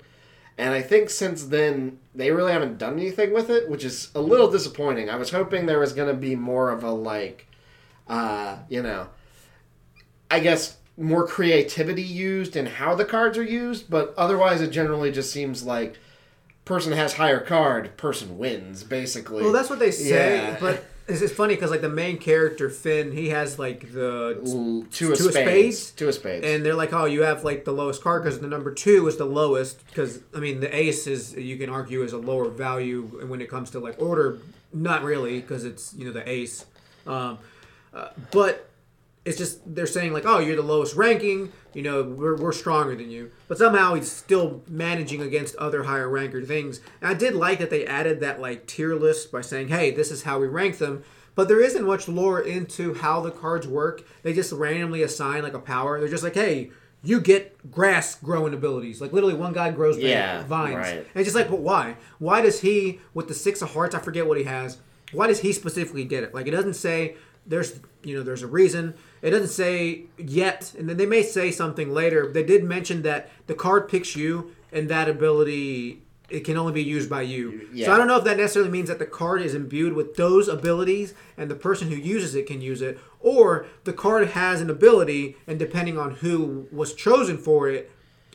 And i think since then they really haven't done anything with it which is a little disappointing. I was hoping there was going to be more of a like uh you know i guess more creativity used in how the cards are used, but otherwise it generally just seems like person has higher card, person wins, basically. Well, that's what they say, Yeah. but it's, it's funny because like the main character Finn, he has like the L- two of two spades? Two of spades. and they're like, oh, you have like the lowest card because the number two is the lowest. Because I mean, the ace is you can argue is a lower value when it comes to like order. Not really because it's you know the ace, um, uh, but it's just they're saying like, oh, you're the lowest ranking. You know, we're, we're stronger than you. But somehow he's still managing against other higher ranked things. And I did like that they added that like tier list by saying, hey, this is how we rank them. But there isn't much lore into how the cards work. They just randomly assign like a power. They're just like, hey, you get grass growing abilities. Like literally, one guy grows Yeah, vines. right. And it's just like, but why? Why does he, with the six of hearts, I forget what he has. Why does he specifically get it? Like it doesn't say there's you know there's a reason. It doesn't say yet, and then they may say something later. They did mention that the card picks you, and that ability it can only be used by you. Yeah. So I don't know if that necessarily means that the card is imbued with those abilities, and the person who uses it can use it, or the card has an ability, and depending on who was chosen for it,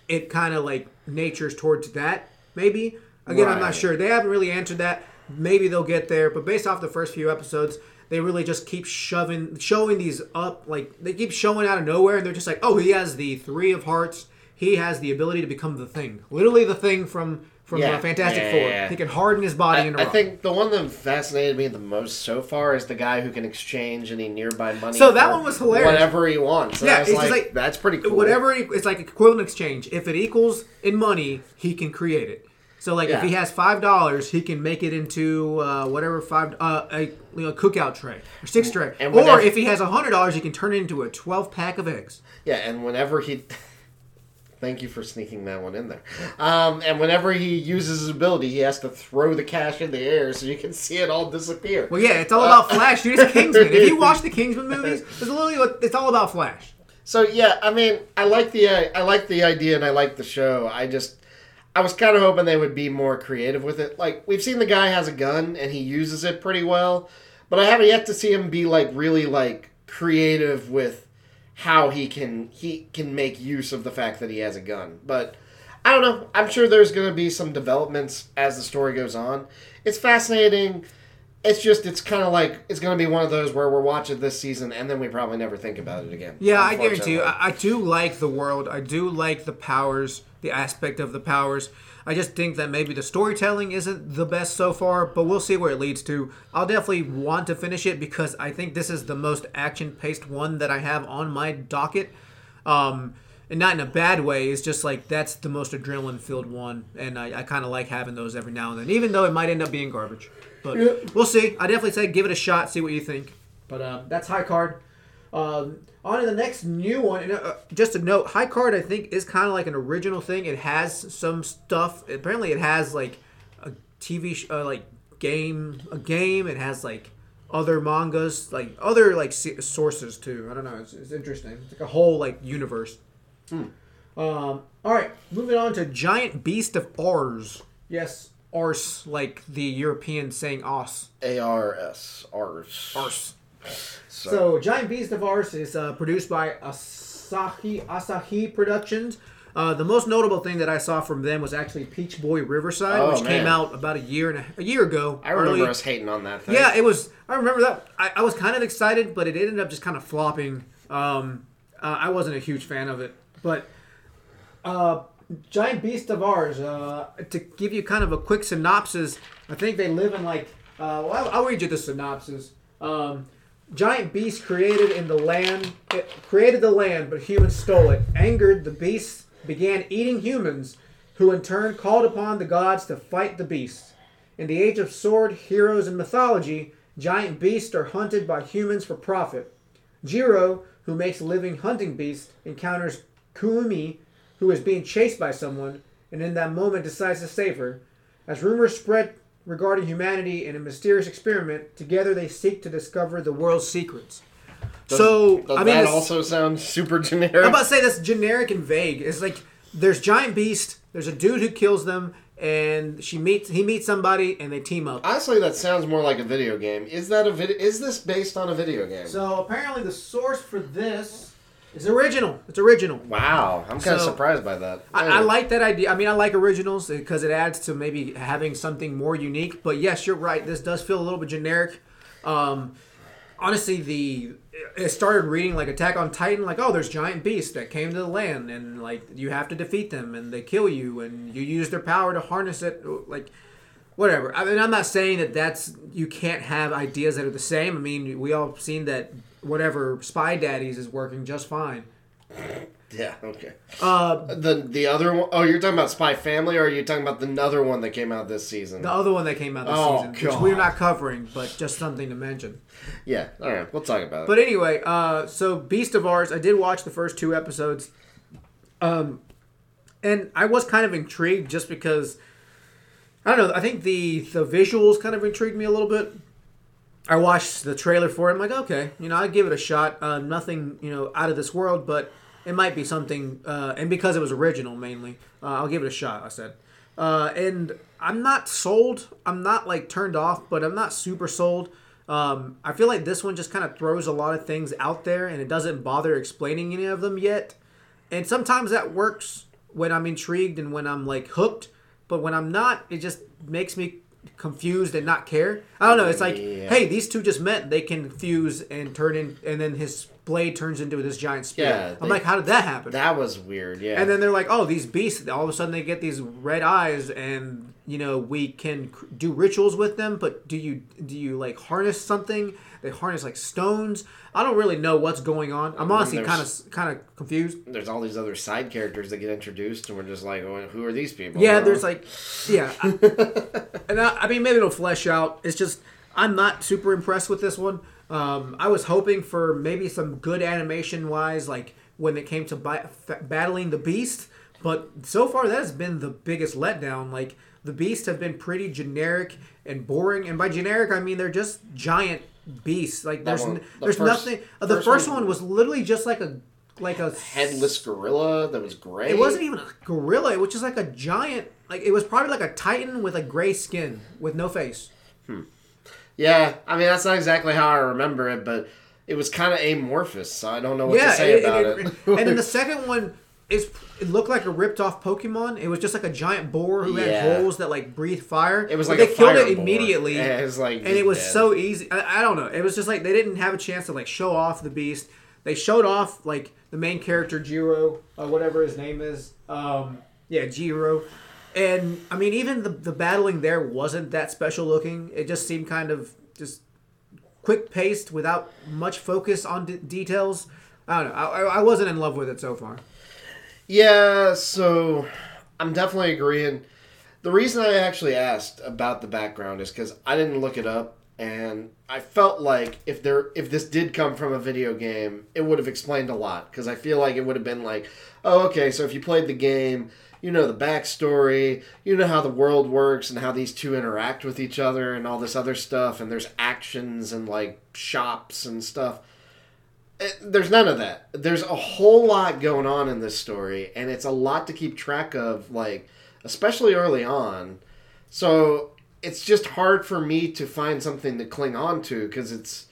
it kind of like natures towards that. Maybe again, I'm not sure. They haven't really answered that. Maybe they'll get there, but based off the first few episodes, they really just keep shoving, showing these up. Like they keep showing out of nowhere, and they're just like, "Oh, he has the three of hearts. He has the ability to become the thing. Literally the thing from from Yeah. Fantastic Yeah, Four. yeah, yeah. He can harden his body I, into I rock. think the one that fascinated me the most so far is the guy who can exchange any nearby money. So that for one was hilarious. Whatever he wants. And Yeah, I was it's like, like- that's pretty cool. Whatever it- it's like equivalent exchange. If it equals in money, he can create it. So like if he has five dollars, he can make it into uh, whatever five uh, a, you know, cookout tray or six tray. And or if he has a hundred dollars, he can turn it into a twelve pack of eggs. Yeah, and whenever he. Thank you for sneaking that one in there. Um, and whenever he uses his ability, he has to throw the cash in the air so you can see it all disappear. Well, yeah, it's all about Flash, dude. It's Kingsman. If you watch the Kingsman movies, it's literally what it's all about Flash. So yeah, I mean, I like the uh, I like the idea and I like the show. I just I was kind of hoping they would be more creative with it. Like we've seen the guy has a gun and he uses it pretty well, but I haven't yet to see him be like really like creative with how he can he can make use of the fact that he has a gun. But I don't know. I'm sure there's going to be some developments as the story goes on. It's fascinating. It's just it's kind of like it's going to be one of those where we're watching this season and then we probably never think about it again. Yeah, I guarantee you. I, I do like the world. I do like the powers, the aspect of the powers. I just think that maybe the storytelling isn't the best so far, but we'll see where it leads to. I'll definitely want to finish it because I think this is the most action paced one that I have on my docket. Um, and not in a bad way. It's just like that's the most adrenaline filled one, and I, I kind of like having those every now and then, even though it might end up being garbage. But we'll see. I definitely say give it a shot, see what you think. But um, that's high card. Um, on to the next new one. And, uh, just a note, High Card I think is kind of like an original thing. It has some stuff. Apparently, it has like a TV sh- uh, like game, a game. It has like other mangas, like other like sources too. I don't know. It's, it's interesting. It's like a whole like universe. Um, all right, moving on to Giant Beast of Ars. Yes, Ars, like the European saying os. A R S Rs. Ars. So, So, Giant Beast of Ars is uh, produced by Asahi Asahi Productions. Uh, the most notable thing that I saw from them was actually Peach Boy Riverside, Oh, which came out about a year and a, a year ago. I remember early. us hating on that thing. Yeah, it was. I remember that. I, I was kind of excited, but it ended up just kind of flopping. Um, uh, I wasn't a huge fan of it. But uh, giant beast of Ars. Uh, to give you kind of a quick synopsis, I think they live in like. Uh, well, I'll, read you the synopsis. Um, giant beast created in the land, it created the land, but humans stole it. Angered, the beasts began eating humans, who in turn called upon the gods to fight the beasts. In the age of sword, heroes, and mythology, giant beasts are hunted by humans for profit. Jiro, who makes a living hunting beasts, encounters Kuumi, who is being chased by someone, and in that moment decides to save her. As rumors spread regarding humanity in a mysterious experiment, together they seek to discover the world's secrets. so, Does I mean, that also sounds super generic? I'm about to say that's generic and vague. It's like there's giant beast, there's a dude who kills them, and she meets he meets somebody, and they team up. Honestly, that sounds more like a video game. Is that a vid- Is this based on a video game? So apparently, the source for this is original. It's original. wow, I'm kind of So- surprised by that. I, I like that idea. I mean, I like originals because it adds to maybe having something more unique. But yes, you're right. This does feel a little bit generic. Um, honestly, the it started reading like Attack on Titan, like oh, there's giant beasts that came to the land, and like you have to defeat them, and they kill you, and you use their power to harness it, like. Whatever. I mean, I'm not saying that that's you can't have ideas that are the same. I mean, we all seen that whatever Spy Daddies is working just fine. Yeah. Okay. Uh, The the other one oh you're talking about Spy Family, or are you talking about the other one that came out this season? The other one that came out this Oh, season, which we're not covering, but just something to mention. Yeah. All right, we'll talk about it. But anyway, uh, so Beast of Ars, I did watch the first two episodes, um, and I was kind of intrigued just because I don't know. I think the the visuals kind of intrigued me a little bit. I watched the trailer for it. I'm like, okay, you know, I'd give it a shot. Uh, nothing, you know, out of this world, but it might be something. Uh, and because it was original mainly, uh, I'll give it a shot. I said, uh, and I'm not sold. I'm not like turned off, but I'm not super sold. Um, I feel like this one just kind of throws a lot of things out there, and it doesn't bother explaining any of them yet. And sometimes that works when I'm intrigued and when I'm like hooked, but when I'm not, it just makes me confused and not care. I don't know. It's like, Yeah. hey, these two just met. They can fuse and turn in, and then his blade turns into this giant spear. Yeah, I'm they- like, how did that happen? that was weird. Yeah. And then they're like, oh, these beasts, all of a sudden they get these red eyes, and you know we can do rituals with them. But do you do you like harness something? They harness like stones. I don't really know what's going on. I'm honestly kind of kind of confused. there's all these other side characters that get introduced, and we're just like, well, who are these people? Yeah, there's like, yeah, I, and I, I mean maybe it'll flesh out. It's just I'm not super impressed with this one. Um, I was hoping for maybe some good animation wise, like when it came to bi- fa- battling the beast, but so far that has been the biggest letdown. Like the beasts have been pretty generic and boring, and by generic I mean they're just giant beasts. Like there's one- n- the there's first- nothing. uh, the first first one- one was literally just like a like a headless gorilla that was gray. it wasn't even a gorilla. It was just like a giant. Like it was probably like a titan with a gray skin with no face. Yeah, I mean that's not exactly how I remember it, but it was kind of amorphous, so I don't know what yeah, to say it- about it- it. it- and then the second one is it looked like a ripped off Pokemon. It was just like a giant boar who Yeah. had holes that like breathed fire. It was like they a killed it boar. immediately. Yeah, it was like and it was dead. so easy. I, I don't know. It was just like they didn't have a chance to like show off the beast. They showed off like the main character Jiro, uh, whatever his name is. Um, yeah, Jiro. And I mean, even the the battling there wasn't that special looking. It just seemed kind of just quick paced without much focus on d- details. I don't know. I I wasn't in love with it so far. Yeah, so I'm definitely agreeing. The reason I actually asked about the background is because I didn't look it up, and I felt like if there if this did come from a video game, it would have explained a lot. Because I feel like it would have been like, oh, okay, so if you played the game, you know the backstory, you know how the world works, and how these two interact with each other, and all this other stuff, and there's actions and like shops and stuff there's none of that. There's a whole lot going on in this story, and it's a lot to keep track of, like, especially early on. So it's just hard for me to find something to cling on to because it's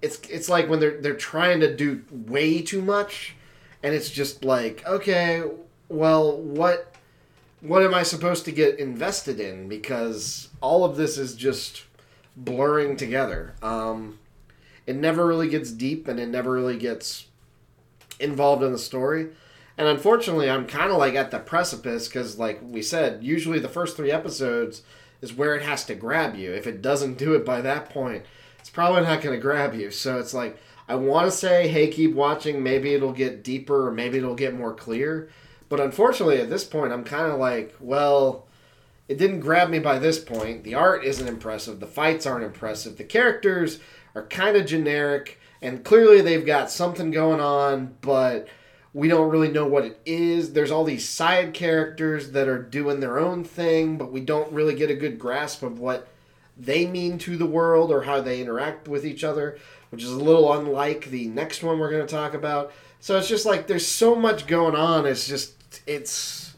it's it's like when they're they're trying to do way too much, and it's just like, okay, well, what what am I supposed to get invested in? Because all of this is just blurring together. Um, it never really gets deep and it never really gets involved in the story And unfortunately, I'm kind of like at the precipice because, like we said, usually the first three episodes is where it has to grab you. If it doesn't do it by that point, it's probably not going to grab you. So it's like, I want to say, hey, keep watching. Maybe it'll get deeper or maybe it'll get more clear. But unfortunately, at this point, I'm kind of like, well, it didn't grab me by this point. The art isn't impressive. The fights aren't impressive. The characters are kind of generic. And clearly, they've got something going on, but we don't really know what it is. There's all these side characters that are doing their own thing, but we don't really get a good grasp of what they mean to the world or how they interact with each other, which is a little unlike the next one we're going to talk about. So it's just like there's so much going on. It's just it's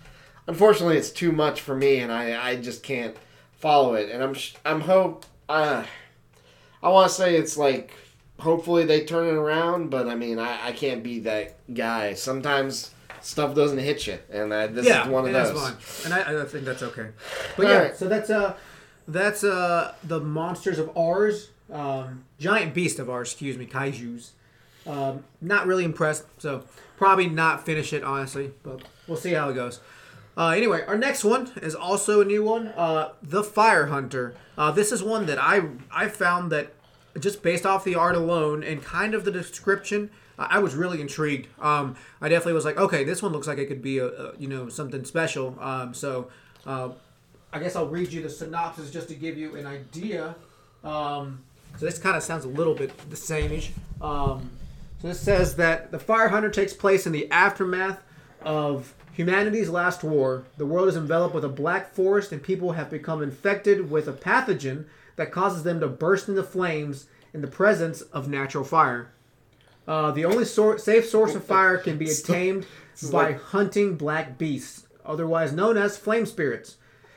unfortunately it's too much for me, and I I just can't follow it. And I'm I'm hope uh, I want to say it's like hopefully they turn it around, but I mean I, I can't be that guy. Sometimes stuff doesn't hit you, and I, this yeah, is one of those. fine. And I, I think that's okay. But All yeah, right. so that's uh, that's uh, the monsters of Ars, um, giant beast of Ars. Excuse me, kaiju's. Um, not really impressed, so probably not finish it honestly, but we'll see how it goes. Uh, anyway, our next one is also a new one, uh, the Fire Hunter. Uh, this is one that I I found that just based off the art alone and kind of the description, I was really intrigued. Um, I definitely was like, okay, this one looks like it could be a, a you know something special. Um, so uh, I guess I'll read you the synopsis just to give you an idea. Um, so this kind of sounds a little bit the same-ish. Um, so this says that the Fire Hunter takes place in the aftermath of humanity's last war. The world is enveloped with a black forest, and people have become infected with a pathogen that causes them to burst into flames in the presence of natural fire. Uh, the only sor- safe source of fire can be tamed by hunting black beasts, otherwise known as flame spirits,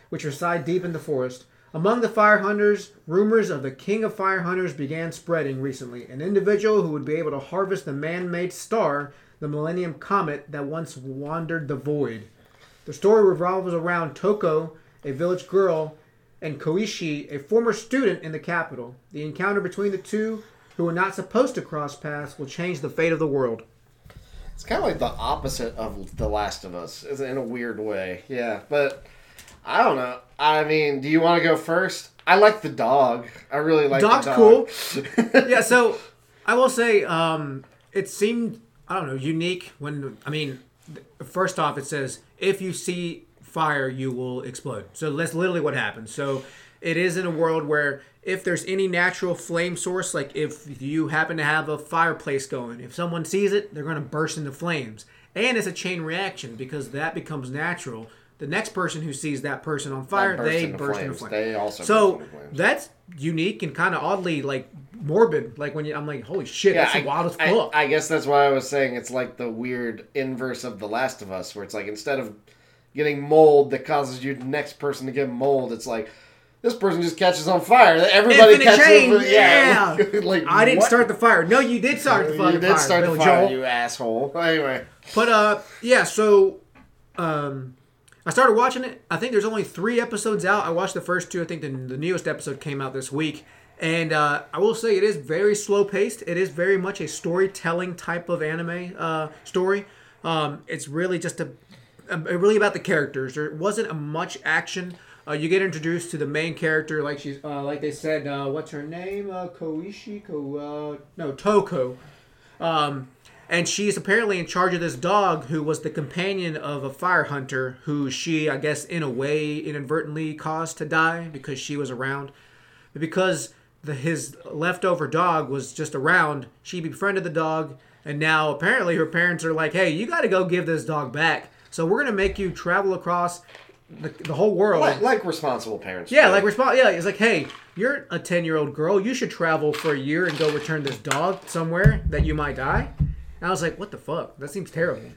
which reside deep in the forest. Among the fire hunters, rumors of the king of fire hunters began spreading recently. An individual who would be able to harvest the man made star, the Millennium Comet, that once wandered the void. The story revolves around Toko, a village girl, and Koishi, a former student in the capital. The encounter between the two, who are not supposed to cross paths, will change the fate of the world. It's kind of like the opposite of The Last of Us, in a weird way. Yeah, but I don't know. I mean, do you want to go first? I like the dog. I really like Dog's the dog. cool. yeah, so I will say um, it seemed I don't know unique when I mean first off it says if you see fire you will explode. So that's literally what happens. So it is in a world where if there's any natural flame source like if you happen to have a fireplace going, if someone sees it, they're going to burst into flames. And it's a chain reaction because that becomes natural. The next person who sees that person on fire, burst they into burst flames. into flames. They also so burst into flames. that's unique and kind of oddly like morbid. Like when you, I'm like, holy shit, Yeah, that's I, wild as I- fuck. I guess that's why I was saying it's like the weird inverse of The Last of Us, where it's like instead of getting mold that causes your next person to get mold, it's like this person just catches on fire. Everybody Infinite catches chain, on fire. yeah. like I didn't what? start the fire. No, you did start the fucking You did fire. start the fire, Joel. you asshole. Anyway, But uh, yeah. So, um, I started watching it. I think there's only three episodes out. I watched the first two. I think the, the newest episode came out this week. And uh, I will say it is very slow paced. It is very much a storytelling type of anime uh, story. Um, it's really just a, a really about the characters. There wasn't a much action. Uh, you get introduced to the main character, like she's uh, like they said. Uh, what's her name? Uh, Koishi? Ko, no, Toko. Um, and she's apparently in charge of this dog who was the companion of a fire hunter who she, I guess, in a way, inadvertently caused to die because she was around. But because the, his leftover dog was just around, she befriended the dog, and now apparently her parents are like, "Hey, you got to go give this dog back. So we're gonna make you travel across the, the whole world." like, like responsible parents. Yeah, do. like response. Yeah, it's like, hey, you're a ten year old girl. You should travel for a year and go return this dog somewhere that you might die. And I was like, what the fuck? That seems terrible.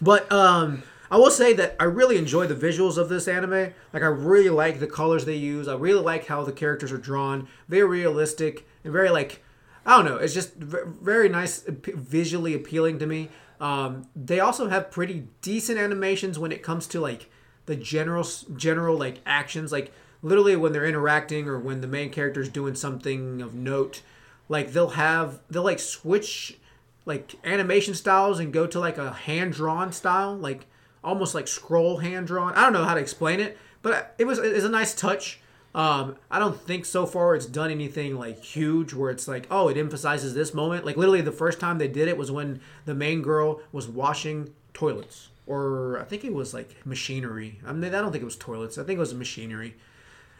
but um, I will say that I really enjoy the visuals of this anime. Like, I really like the colors they use. I really like how the characters are drawn. Very realistic and very like, I don't know. It's just very nice, visually appealing to me. Um, they also have pretty decent animations when it comes to like the general general like actions like literally when they're interacting or when the main character's doing something of note like they'll have they'll like switch like animation styles and go to like a hand drawn style, like almost like scroll hand drawn. I don't know how to explain it, but it was it's a nice touch. Um, I don't think so far it's done anything like huge where it's like, oh, it emphasizes this moment. Like literally the first time they did it was when the main girl was washing toilets, or I think it was like machinery. I mean, I don't think it was toilets. I think it was machinery.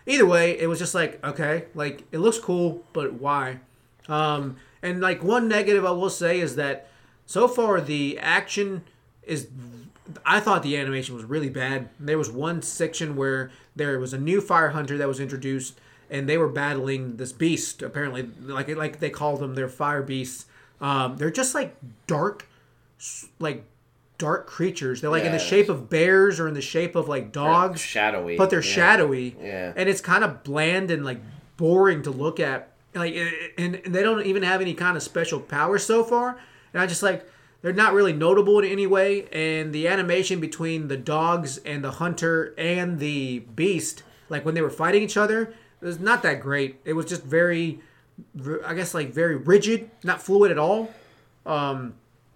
Either way, it was just like, okay, like it looks cool, but why? Um, and like one negative I will say is that so far the action is I thought the animation was really bad. There was one section where there was a new fire hunter that was introduced, and they were battling this beast. Apparently, like like they called them their fire beasts. Um, they're just like dark, like dark creatures. They're like in the shape of bears or in the shape of like dogs, shadowy, but they're yeah. shadowy. Yeah. and it's kind of bland and like boring to look at. Like, and, and they don't even have any kind of special powers so far. And I just like they're not really notable in any way. And the animation between the dogs and the hunter and the beast, like when they were fighting each other, it was not that great. It was just very, I guess, like very rigid, not fluid at all. Um,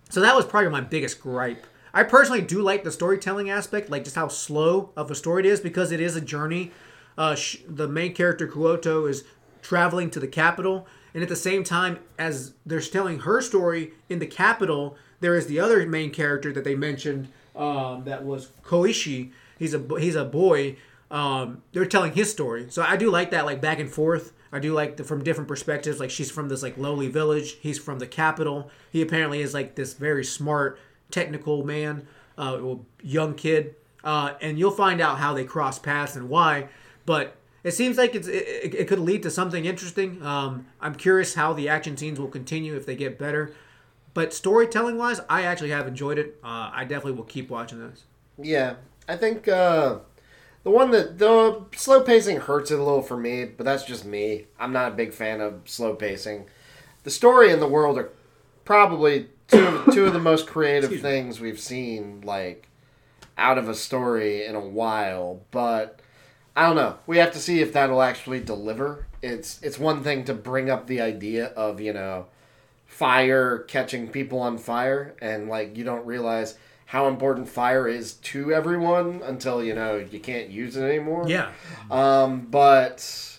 so that was probably my biggest gripe. I personally do like the storytelling aspect, like just how slow of a story it is, because it is a journey. Uh, sh- the main character Kuoto is traveling to the capital, and at the same time as they're telling her story in the capital, there is the other main character that they mentioned um, that was Koishi. He's a he's a boy. Um, they're telling his story, so I do like that, like back and forth. I do like the, from different perspectives. Like she's from this like lowly village. He's from the capital. He apparently is like this very smart, technical man, uh, young kid. Uh, and you'll find out how they cross paths and why. But it seems like it's, it, it, could lead to something interesting. Um, I'm curious how the action scenes will continue if they get better. But storytelling wise, I actually have enjoyed it. Uh, I definitely will keep watching this. Yeah, I think uh, the one that the slow pacing hurts it a little for me, but that's just me. I'm not a big fan of slow pacing. The story and the world are probably two of, two of the most creative Excuse me. things we've seen, like out of a story in a while. But I don't know. We have to see if that'll actually deliver. It's it's one thing to bring up the idea of you know fire catching people on fire and like you don't realize how important fire is to everyone until you know you can't use it anymore. Yeah. Um, but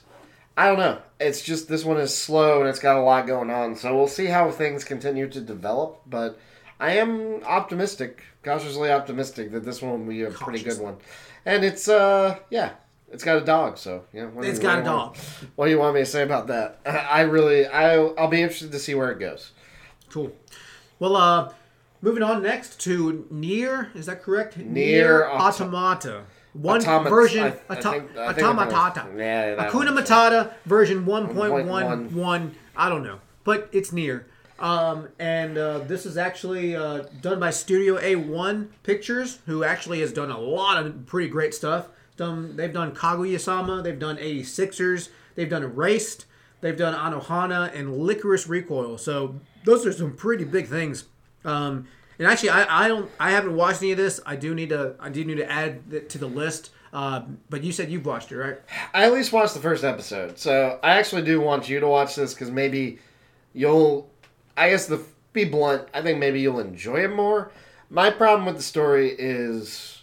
I don't know. It's just this one is slow and it's got a lot going on, so we'll see how things continue to develop. But I am optimistic, cautiously optimistic that this one will be a pretty good one. And it's uh, yeah, it's got a dog, so yeah. what It's you- got a do you want- dog. What do you want me to say about that? I really, I, I'll be interested to see where it goes. Cool. Well, uh, moving on next to NieR. Is that correct? NieR, Auto- Automata. One version. I- I auto- think- automatata. pronounced- yeah, Akuna. Matata version 1.11. I don't know. But it's NieR. Um, and uh, this is actually uh, done by Studio A1 Pictures, who actually has done a lot of pretty great stuff. Done, they've done Kaguya-sama, they've done 86ers, they've done Erased, they've done Anohana, and Lycoris Recoil. So those are some pretty big things. Um, and actually, I, I don't, I haven't watched any of this. I do need to, I do need to add to the list. Uh, but you said you've watched it, right? I at least watched the first episode, so I actually do want you to watch this because maybe you'll. I guess the be blunt. I think maybe you'll enjoy it more. My problem with the story is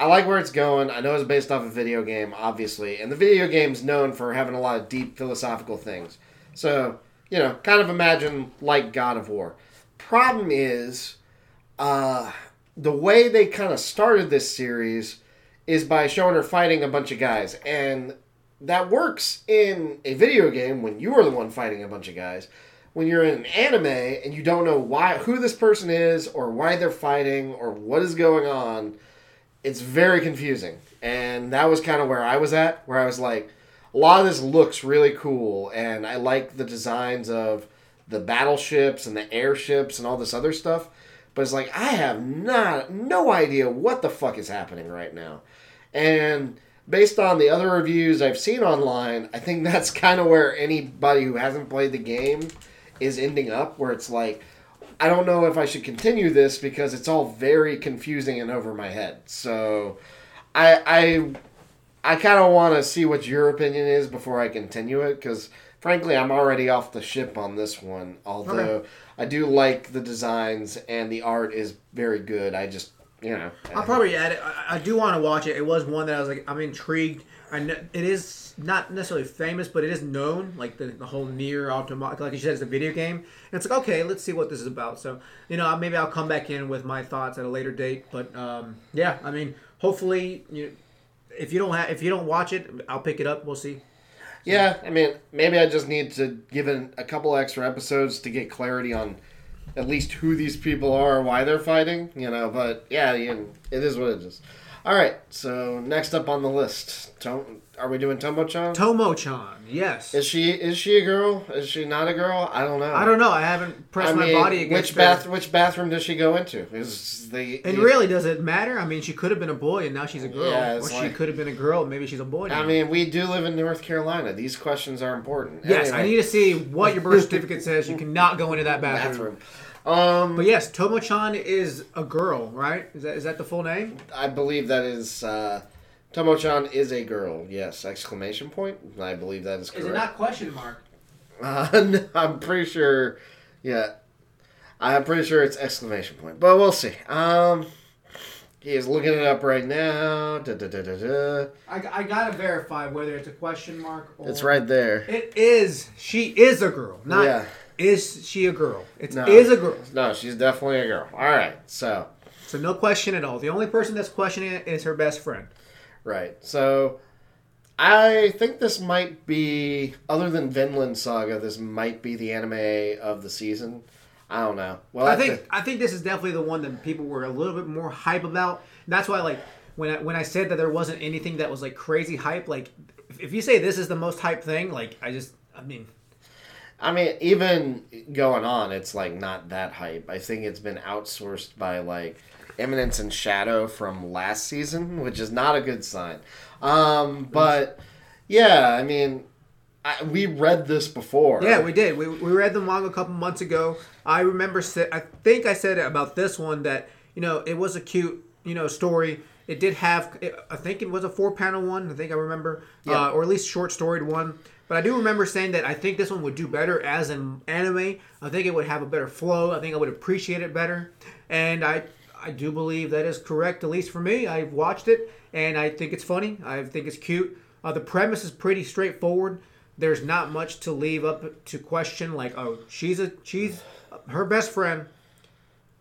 I like where it's going. I know it's based off a video game, obviously, and the video game's known for having a lot of deep philosophical things. So you know, kind of imagine like God of War. Problem is, uh, the way they kind of started this series is by showing her fighting a bunch of guys. And that works in a video game when you are the one fighting a bunch of guys. When you're in an anime and you don't know why who this person is or why they're fighting or what is going on, it's very confusing. And that was kind of where I was at, where I was like, a lot of this looks really cool, and I like the designs of the battleships and the airships and all this other stuff. But it's like I have not no idea what the fuck is happening right now. And based on the other reviews I've seen online, I think that's kind of where anybody who hasn't played the game is ending up where it's like I don't know if I should continue this because it's all very confusing and over my head. So I I I kind of want to see what your opinion is before I continue it because frankly I'm already off the ship on this one. Although Okay. I do like the designs and the art is very good. I just you know I'll probably add it. I, I do want to watch it. It was one that I was like, I'm intrigued. I know it is not necessarily famous, but it is known. Like the, the whole NieR Automata, like you said, it's a video game. And it's like, okay, let's see what this is about. So you know, maybe I'll come back in with my thoughts at a later date. But um, yeah, I mean, hopefully, you if you don't have, if you don't watch it, I'll pick it up. We'll see. Yeah, I mean, maybe I just need to give it a couple extra episodes to get clarity on at least who these people are, why they're fighting, you know. But yeah, you know, it is what it is. All right, so next up on the list, Tom, are we doing Tomo-chan? Tomo-chan, yes. Is she is she a girl? Is she not a girl? I don't know. I don't know. I haven't pressed I my mean, body against which her. bath which bathroom does she go into? Is the And really, does it matter? I mean, she could have been a boy and now she's a girl, Yeah, or it's she could have been a girl maybe she's a boy. Now. I mean, we do live in North Carolina. These questions are important. yes, I need to see what your birth certificate says. You cannot go into that bathroom. bathroom. Um, But yes, Tomo-chan is a girl, right? Is that is that the full name? I believe that is uh, Tomo-chan is a girl. Yes, exclamation point. I believe that is correct. Is it not question mark? Uh, no, I'm pretty sure. Yeah, I'm pretty sure it's exclamation point, but we'll see. Um, he is looking it up right now. Da, da, da, da, da. I, I gotta verify whether it's a question mark or It's right there. It is. She is a girl. Not Yeah. Is she a girl? It's No. is a girl. No, she's definitely a girl. All right, so So no question at all. The only person that's questioning it is her best friend. right, so I think this might be other than Vinland Saga. This might be the anime of the season. I don't know. Well, I think I think this is definitely the one that people were a little bit more hype about. That's why like when I when I said that there wasn't anything that was like crazy hype, like if you say this is the most hype thing, like I just I mean I mean, even going on, it's like not that hype. I think it's been outsourced by like Eminence in Shadow from last season, which is not a good sign. Um, but yeah, I mean, I, we read this before. Yeah, we did. We, we read the manga a couple months ago. I remember. I think I said about this one that you know it was a cute you know story. It did have. I think it was a four panel one. I think I remember, Yeah. uh, or at least short storied one. But I do remember saying that I think this one would do better as an anime. I think it would have a better flow. I think I would appreciate it better. And I I do believe that is correct, at least for me. I've watched it and I think it's funny. I think it's cute. Uh, the premise is pretty straightforward. There's not much to leave up to question. Like, oh, she's a she's her best friend.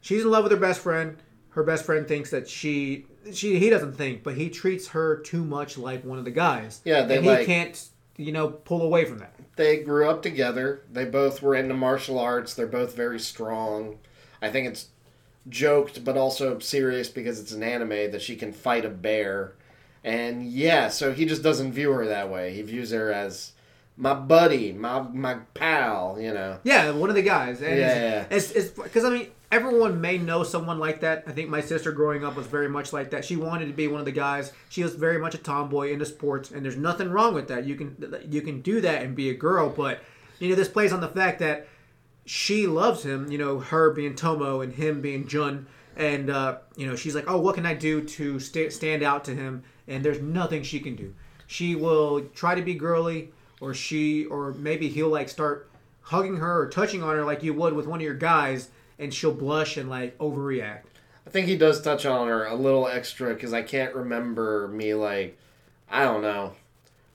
She's in love with her best friend. Her best friend thinks that she she he doesn't think, but he treats her too much like one of the guys. Yeah, they and he like- can't you know pull away from that. they grew up together. They both were into martial arts. They're both very strong. I think it's joked, but also serious because it's an anime that she can fight a bear. And yeah, so he just doesn't view her that way. He views her as my buddy, my my pal. You know. Yeah, one of the guys. And Yeah. It's it's because I mean everyone may know someone like that. I think my sister growing up was very much like that. She wanted to be one of the guys. She was very much a tomboy into sports, and there's nothing wrong with that. You can you can do that and be a girl, but you know this plays on the fact that she loves him. You know her being Tomo and him being Jun. And uh, you know she's like, oh, what can I do to sta stand out to him? And there's nothing she can do. She will try to be girly, or she, or maybe he'll like start hugging her or touching on her like you would with one of your guys, and she'll blush and like overreact. I think he does touch on her a little extra because I can't remember me like I don't know.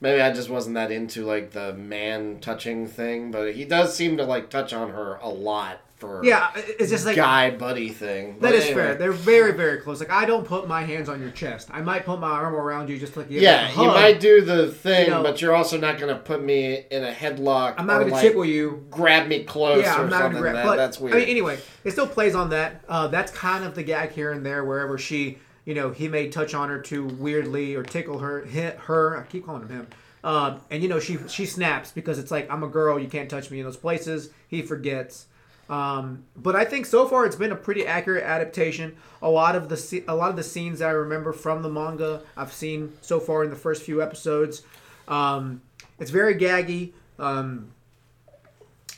Maybe I just wasn't that into like the man touching thing, but he does seem to like touch on her a lot for Yeah, it's just like guy buddy thing. that But is anyway. fair. They're very very close. Like I don't put my hands on your chest. I might put my arm around you just like you. Yeah, you might do the thing, You know- but you're also not gonna put me in a headlock. I'm not to like, tickle you. grab me close Yeah, or I'm not gonna grab. that, But that's weird. I mean, anyway, it still plays on that. Uh, that's kind of the gag here and there, wherever she, you know, he may touch on her too weirdly or tickle her, hit her. I keep calling him him. Uh, and you know, she she snaps because it's like I'm a girl, you can't touch me in those places. He forgets. Um, but I think so far it's been a pretty accurate adaptation. A lot of the a lot of the scenes that I remember from the manga I've seen so far in the first few episodes. Um, it's very gaggy. Um,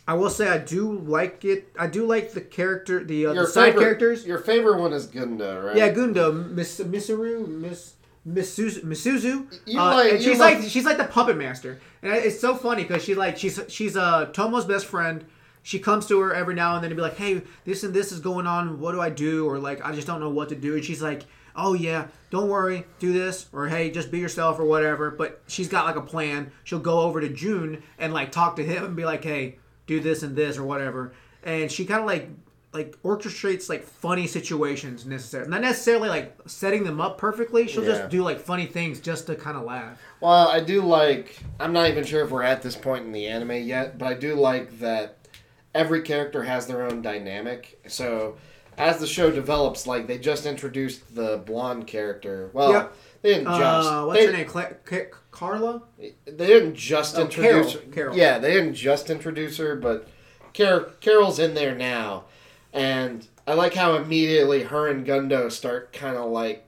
I will say I do like it. I do like the character, the, uh, the side favorite, characters. Your favorite one is Gunda, right? Yeah, Gundo, Miss Misuru, Miss Misuzu, Misuzu. Uh, like- and she's like- like she's like the puppet master, and it's so funny because she like she's she's uh Tomo's best friend. She comes to her every now and then and be like, "Hey, this and this is going on. What do I do?" Or like, "I just don't know what to do." And she's like, "Oh yeah, don't worry, do this." Or "Hey, just be yourself" or whatever. But she's got like a plan. She'll go over to Jun and like talk to him and be like, "Hey, do this and this or whatever." And she kind of like like orchestrates like funny situations necessarily not necessarily like setting them up perfectly she'll Yeah. just do like funny things just to kind of laugh Well, I do like. I'm not even sure if we're at this point in the anime yet, but I do like that every character has their own dynamic. So, as the show develops, like they just introduced the blonde character. Well, Yep. they didn't just. uh, what's they, her name Cla- Ca- carla They didn't just Oh, introduce. Carol. Carol. Yeah, they didn't just introduce her, but Car- Carol's in there now, and I like how immediately her and Gundo start kind of like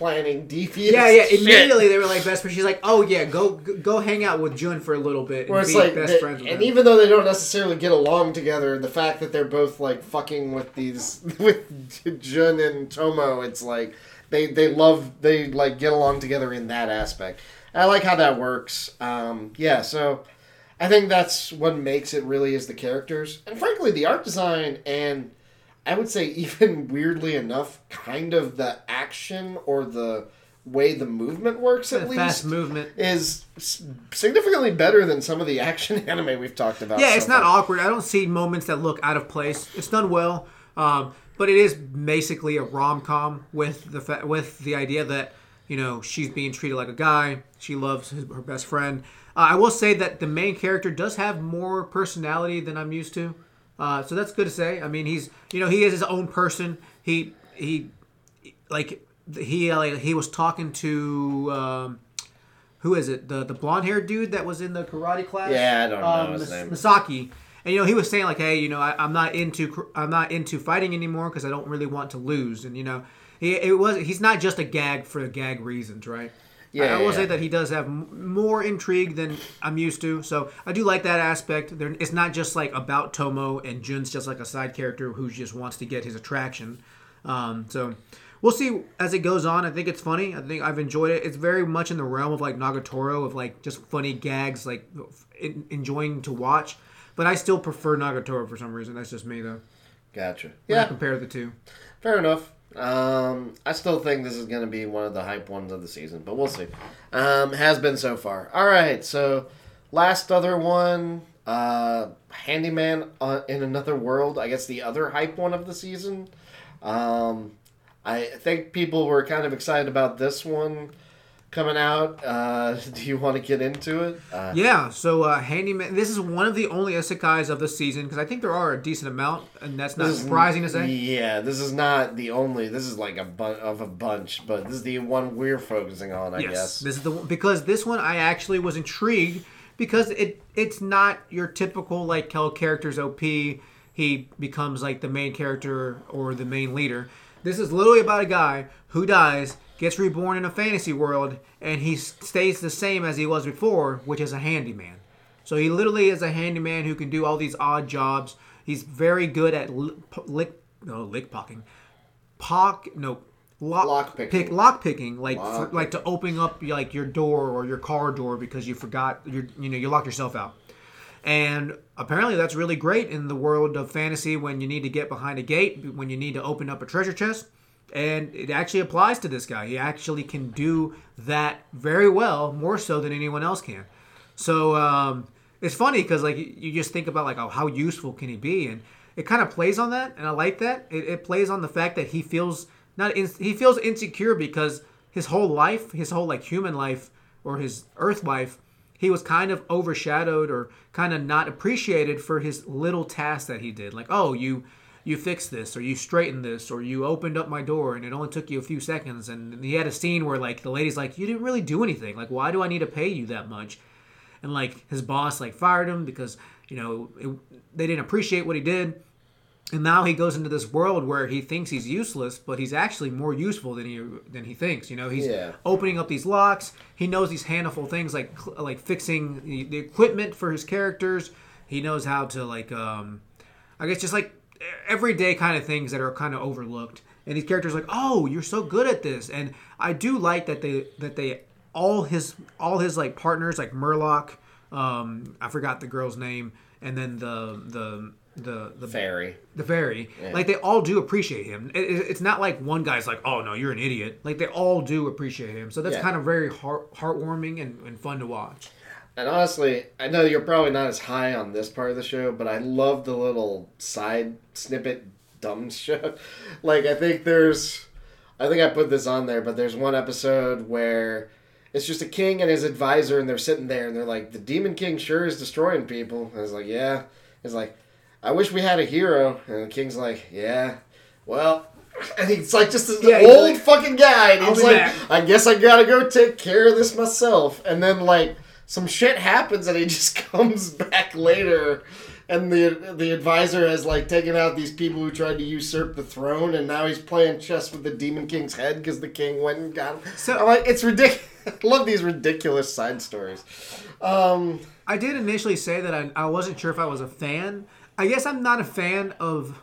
planning devious. yeah yeah shit. immediately they were like best friends she's like oh yeah go go hang out with jun for a little bit and Where it's be like, best they- friends with and him. even though they don't necessarily get along together, the fact that they're both like fucking with these with Jun and Tomo, it's like they they love they like get along together in that aspect. I like how that works. Um, yeah, so I think that's what makes it really is the characters, and frankly, the art design and I would say even weirdly enough, kind of the action or the way the movement works at The least fast movement. is significantly better than some of the action anime we've talked about. yeah so it's not far. awkward. I don't see moments that look out of place. It's done well um, but it is basically a rom-com with the fa- with the idea that you know she's being treated like a guy. She loves his, her best friend. Uh, i will say that the main character does have more personality than i'm used to uh, so that's good to say. I mean he's you know he is his own person. He he like he like he was talking to um, who is it? The the blonde haired dude that was in the karate class? Yeah, I don't know um, his Mis- name. Misaki. And you know he was saying like hey you know I, I'm not into I'm not into fighting anymore because I don't really want to lose. And you know he it was he's not just a gag for gag reasons right Yeah, I, I will yeah, say that he does have m- more intrigue than I'm used to so I do like that aspect there it's not just like about Tomo and Jun's just like a side character who just wants to get his attraction um, so we'll see as it goes on. I think it's funny. I think I've enjoyed it. It's very much in the realm of like Nagatoro of like just funny gags, like en- enjoying to watch. But I still prefer Nagatoro for some reason. That's just me though. Gotcha. When Yeah, compare the two. fair enough. Um, I still think this is going to be one of the hype ones of the season, but we'll see. Um, has been so far. All right, so last other one, uh, Handyman uh, in Another World. I guess the other hype one of the season. Um, I think people were kind of excited about this one coming out. Uh, do you want to get into it? Uh, Yeah. So uh, Handyman. This is one of the only isekais of the season because I think there are a decent amount, and that's not This is- surprising to say. Yeah, this is not the only. This is like a bunch of a bunch, but this is the one we're focusing on, I yes, guess. this is the one because this one I actually was intrigued because it it's not your typical like how characters OP he becomes like the main character or the main leader. This is literally about a guy who dies, gets reborn in a fantasy world, and he stays the same as he was before, which is a handyman. So he literally is a handyman who can do all these odd jobs. He's very good at li- p- lick no lick pocking, pock no lock, Lock picking. pick lock picking like for, like to open up like your door or your car door because you forgot your you know you locked yourself out. And apparently that's really great in the world of fantasy when you need to get behind a gate, when you need to open up a treasure chest. And it actually applies to this guy. He actually can do that very well, more so than anyone else can. So um, it's funny because like you- just think about like oh, how useful can he be, and it kind of plays on that, and I like that. It, it plays on the fact that he feels not in, he feels insecure because his whole life, his whole like human life or his Earth life, he was kind of overshadowed or kind of not appreciated for his little tasks that he did. Like oh you you fixed this or you straightened this or you opened up my door and it only took you a few seconds and he had a scene where like the lady's like you didn't really do anything. Like why do i need to pay you that much? And like his boss like fired him because you know it, they didn't appreciate what he did. And now he goes into this world where he thinks he's useless but he's actually more useful than he than he thinks. You know he's Yeah. opening up these locks. He knows these handful things like like fixing the, the equipment for his characters. He knows how to like um i guess just like everyday kind of things that are kind of overlooked and these characters like oh you're so good at this and i do like that they that they all his all his like partners like morlock um i forgot the girl's name and then the the the the Fairy. the fairy, Yeah. like they all do appreciate him. It, it- it's not like one guy's like, "Oh no, you're an idiot." Like they all do appreciate him. So that's Yeah. kind of very heart heartwarming and, and fun to watch. And honestly, I know you're probably not as high on this part of the show, but I love the little side snippet dumb show. Like I think there's I think I put this on there, but there's one episode where it's just a king and his advisor and they're sitting there and they're like, The Demon King sure is destroying people. And it's like, Yeah. It's like, I wish we had a hero and the king's like, Yeah. Well and he's like just this Yeah, old like, fucking guy and he's like back." I guess I gotta go take care of this myself. And then like some shit happens and he just comes back later and the the advisor has like taken out these people who tried to usurp the throne and now he's playing chess with the demon king's head because the king went and got him. So- I'm like it's ridiculous. I love these ridiculous side stories. Um, I did initially say that I, I wasn't sure if I was a fan. I guess I'm not a fan of.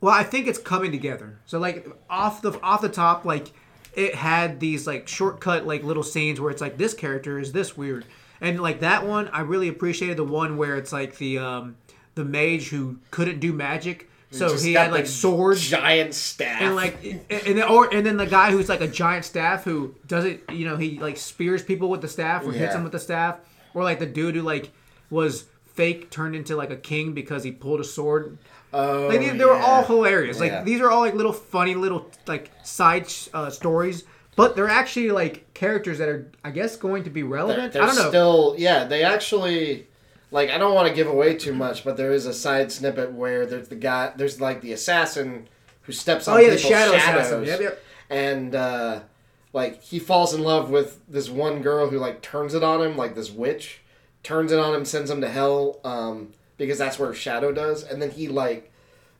Well, I think it's coming together. So like off the off the top, like it had these like shortcut like little scenes where it's like this character is this weird, and like that one I really appreciated the one where it's like the um the mage who couldn't do magic, so just he had like swords giant staff, and like and then or and then the guy who's like a giant staff who does it you know he like spears people with the staff or hits them with the staff. Or like the dude who like was fake turned into like a king because he pulled a sword oh, like they, they were yeah. all hilarious. Like Yeah. these are all like little funny little like side uh, stories but they're actually like characters that are i guess going to be They're, relevant. they're i don't know. still yeah they actually like i don't want to give away too much but there is a side snippet where there's the guy there's like the assassin who steps on oh yeah the shadow shadows. assassin. Yep yep. And uh like he falls in love with this one girl who like turns it on him like this witch turns it on him sends him to hell um because that's where shadow does and then he like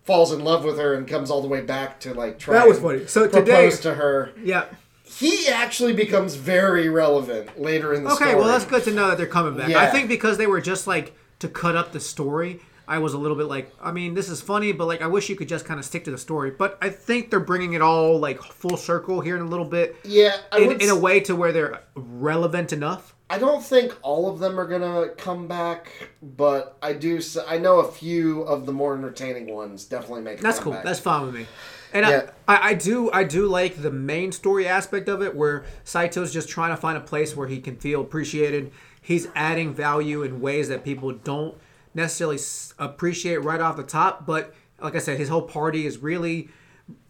falls in love with her and comes all the way back to like try That was funny. So today- to her yeah he actually becomes very relevant later in the Okay, story Okay, well that's good to know that they're coming back. I think because they were just like to cut up the story, I was a little bit like, I mean, this is funny, but like I wish you could just kind of stick to the story. But I think they're bringing it all like full circle here in a little bit, Yeah, in, in a way to where they're relevant enough. I don't think all of them are gonna come back, but I do. I know a few of the more entertaining ones definitely make. That's cool. That's fine with me. And Yeah. I, I, I do I do like the main story aspect of it where Saito's just trying to find a place where he can feel appreciated. He's adding value in ways that people don't necessarily appreciate right off the top, but like I said, his whole party is really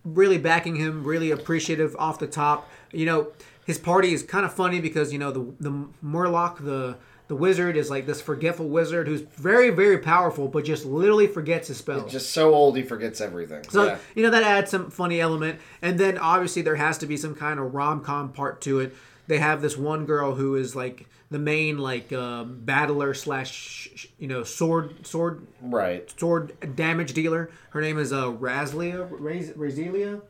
really backing him, really appreciative off the top. You know, his party is kind of funny because you know the the Morlock, the the wizard, is like this forgetful wizard who's very very powerful, but just literally forgets his spells. just so old he forgets everything. So yeah. you know that adds some funny element, and then obviously there has to be some kind of rom com part to it. They have this one girl who is like the main like um, battler slash you know sword sword right. sword damage dealer. Her name is uh, Razlia Raz- Razelia.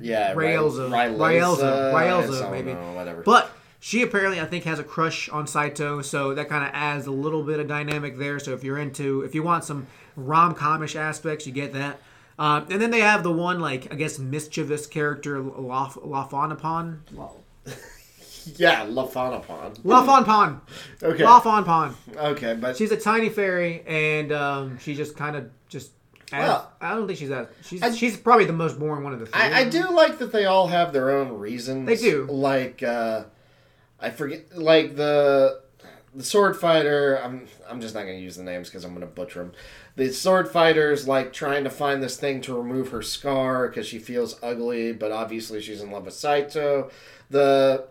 Yeah. Raelza. Ry- Raelza. I Raelza, don't maybe. know, whatever. But she apparently, I think, has a crush on Saito, so that kind of adds a little bit of dynamic there. So if you're into, if you want some rom comish aspects, you get that. Um, and then they have the one, like I guess, mischievous character, Laf- Lafonapon. yeah, Lafonapon. Lafonpon. Okay. Lafonpon. Okay, but She's a tiny fairy, and um, she just kind of just. Well, I don't think she's that. She's I- she's probably the most boring one of the three. I, I do like that they all have their own reasons. They do. Like uh I forget like the the sword fighter, I'm I'm just not going to use the names cuz I'm going to butcher them. The sword fighter's like trying to find this thing to remove her scar cuz she feels ugly, but obviously she's in love with Saito. The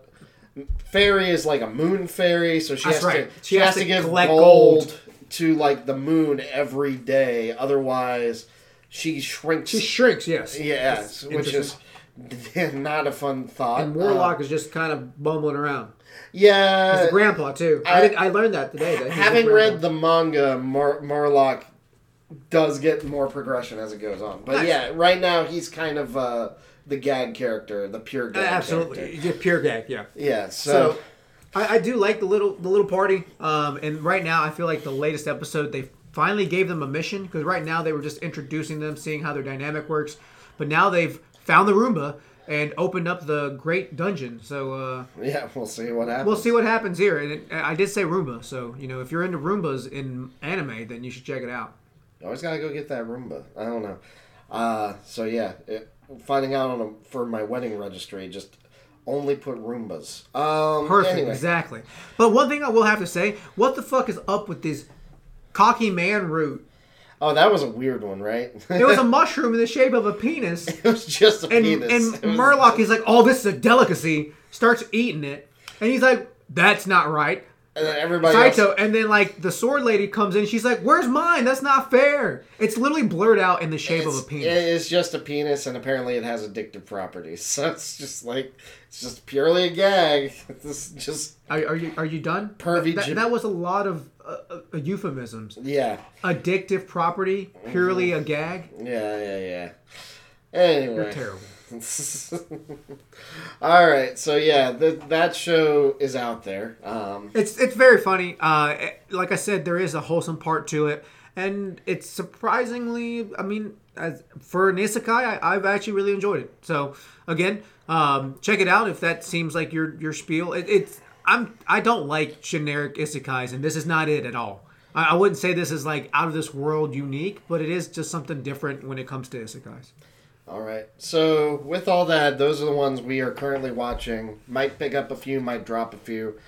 fairy is like a moon fairy, so she That's has right. to she, has, to give gold, gold. To like the moon every day otherwise she shrinks She shrinks, yes. Yes, That's which is not a fun thought. And Warlock Uh, is just kind of bumbling around. yeah, He's a grandpa too. I, I- did, I learned that today. That having read the manga, Mar- Marlock does get more progression as it goes on. But Nice. yeah, right now he's kind of uh, the gag character, the pure gag absolutely, character. pure gag. Yeah. Yeah, so, So, I, I do like the little the little party. Um, and right now I feel like the latest episode they finally gave them a mission because right now they were just introducing them, seeing how their dynamic works. But now they've found the Roomba and opened up the Great Dungeon. So uh, yeah, we'll see what happens. we'll see what happens here. And it, I did say Roomba, so you know if you're into Roombas in anime, then you should check it out. You always gotta go get that Roomba. I don't know. Uh, so yeah, it, finding out on a, for my wedding registry, just only put Roombas. Um, Perfect, Anyway. exactly. But one thing I will have to say, what the fuck is up with this cocky man root? Oh, that was a weird one, right? It was a mushroom in the shape of a penis. it was just a And, penis. and It was- Morlock is like, oh, this is a delicacy. Starts eating it. And he's like, that's not right. And then everybody else- and then like the sword lady comes in. She's like, "Where's mine? That's not fair." It's literally blurred out in the shape of a penis. it is just a penis, and apparently it has addictive properties. So it's just like it's just purely a gag. This just Are, are you are you done? Pervy That, that was a lot of uh, uh, euphemisms. yeah, Addictive property, purely Mm-hmm. a gag. yeah, yeah, yeah. Anyway, You're terrible. All right, so yeah, that that show is out there. Um, It's it's very funny. Uh, it- like I said, there is a wholesome part to it, and it's surprisingly. I mean, as for an isekai, I, I've actually really enjoyed it. So again, um, check it out if that seems like your your spiel. It, it's I'm I don't like generic isekais, and this is not it at all. I, I wouldn't say this is like out of this world unique, but it is just something different when it comes to isekais. All right, so with all that, those are the ones we are currently watching. Might pick up a few, might drop a few,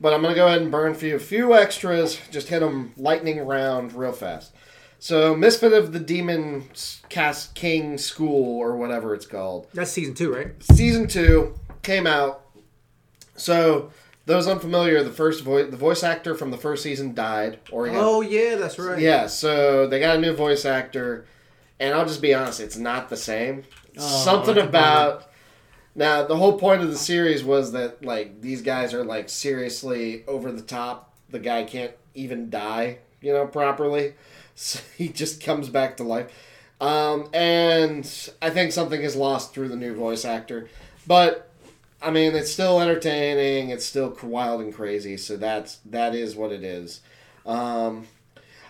but I'm gonna go ahead and burn for you a few extras. Just hit them lightning round real fast. So, Misfit of the Demon Cast King School, or whatever it's called. That's season two, right? season two came out. So those unfamiliar, the first voice, the voice actor from the first season died. Or Oh yeah, that's right. yeah. So they got a new voice actor, and I'll just be honest, it's not the same. Oh, Something about now the whole point of the series was that like these guys are like seriously over the top. The guy can't even die, you know, properly. So he just comes back to life. Um, and I think something is lost through the new voice actor. But I mean, it's still entertaining. It's still wild and crazy. So that's that is what it is. Um,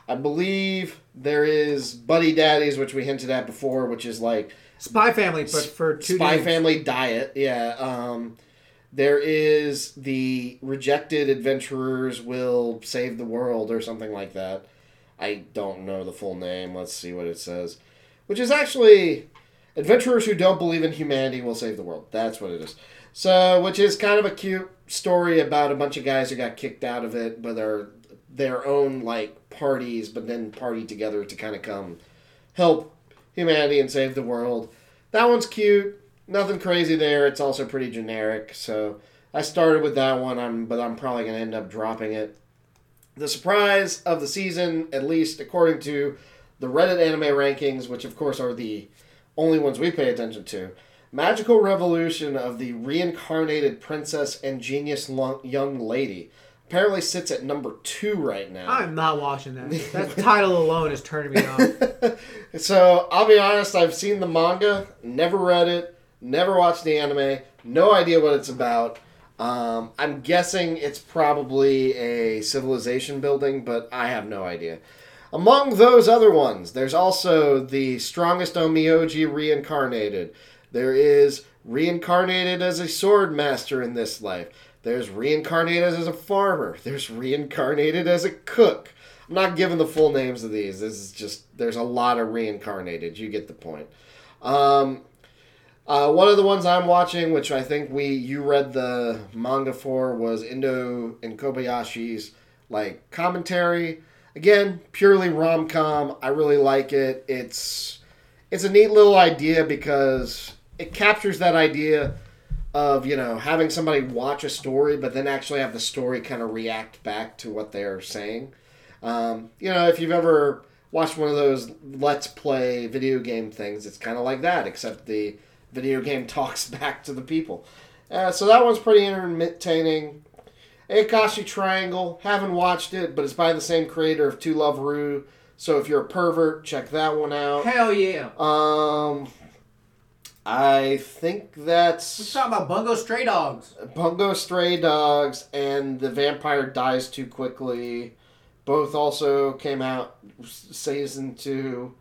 I believe there is Buddy Daddies, which we hinted at before, which is like Spy Family, but for two Spy. Family Diet. Yeah. Um, there is the Rejected Adventurers Will Save the World or something like that. I don't know the full name. Let's see what it says. Which is actually Adventurers Who Don't Believe in Humanity Will Save the World. That's what it is. So, which is kind of a cute story about a bunch of guys who got kicked out of it, but are their own like parties, but then party together to kind of come help humanity and save the world. That one's cute. Nothing crazy there. It's also pretty generic. So I started with that one. I'm, but I'm probably gonna end up dropping it. The surprise of the season, at least according to the Reddit anime rankings, which of course are the only ones we pay attention to. Magical Revolution of the Reincarnated Princess and Genius Young Lady apparently sits at number two right now. I'm not watching that. That title alone is turning me off. so I'll be honest, I've seen the manga, never read it, never watched the anime, no idea what it's about. Um, I'm guessing it's probably a civilization building, but I have no idea. Among those other ones, there's also the strongest Onmyoji reincarnated. There is reincarnated as a sword master in this life. There's reincarnated as a farmer. There's reincarnated as a cook. I'm not giving the full names of these. This is just there's a lot of reincarnated. You get the point. Um, uh, one of the ones I'm watching, which I think we you read the manga for, was Endo and Kobayashi's like commentary. Again, purely rom com. I really like it. It's it's a neat little idea because it captures that idea of you know having somebody watch a story, but then actually have the story kind of react back to what they're saying. Um, you know, if you've ever watched one of those let's play video game things, it's kind of like that, except the video game talks back to the people. Uh, so that one's pretty entertaining. Ayakashi Triangle, haven't watched it, but it's by the same creator of To Love-Ru. So if you're a pervert, check that one out. Hell yeah. Um, I think that's Let's talk about Bungo Stray Dogs. Bungo Stray Dogs and The Vampire Dies Too Quickly. Both also came out season two.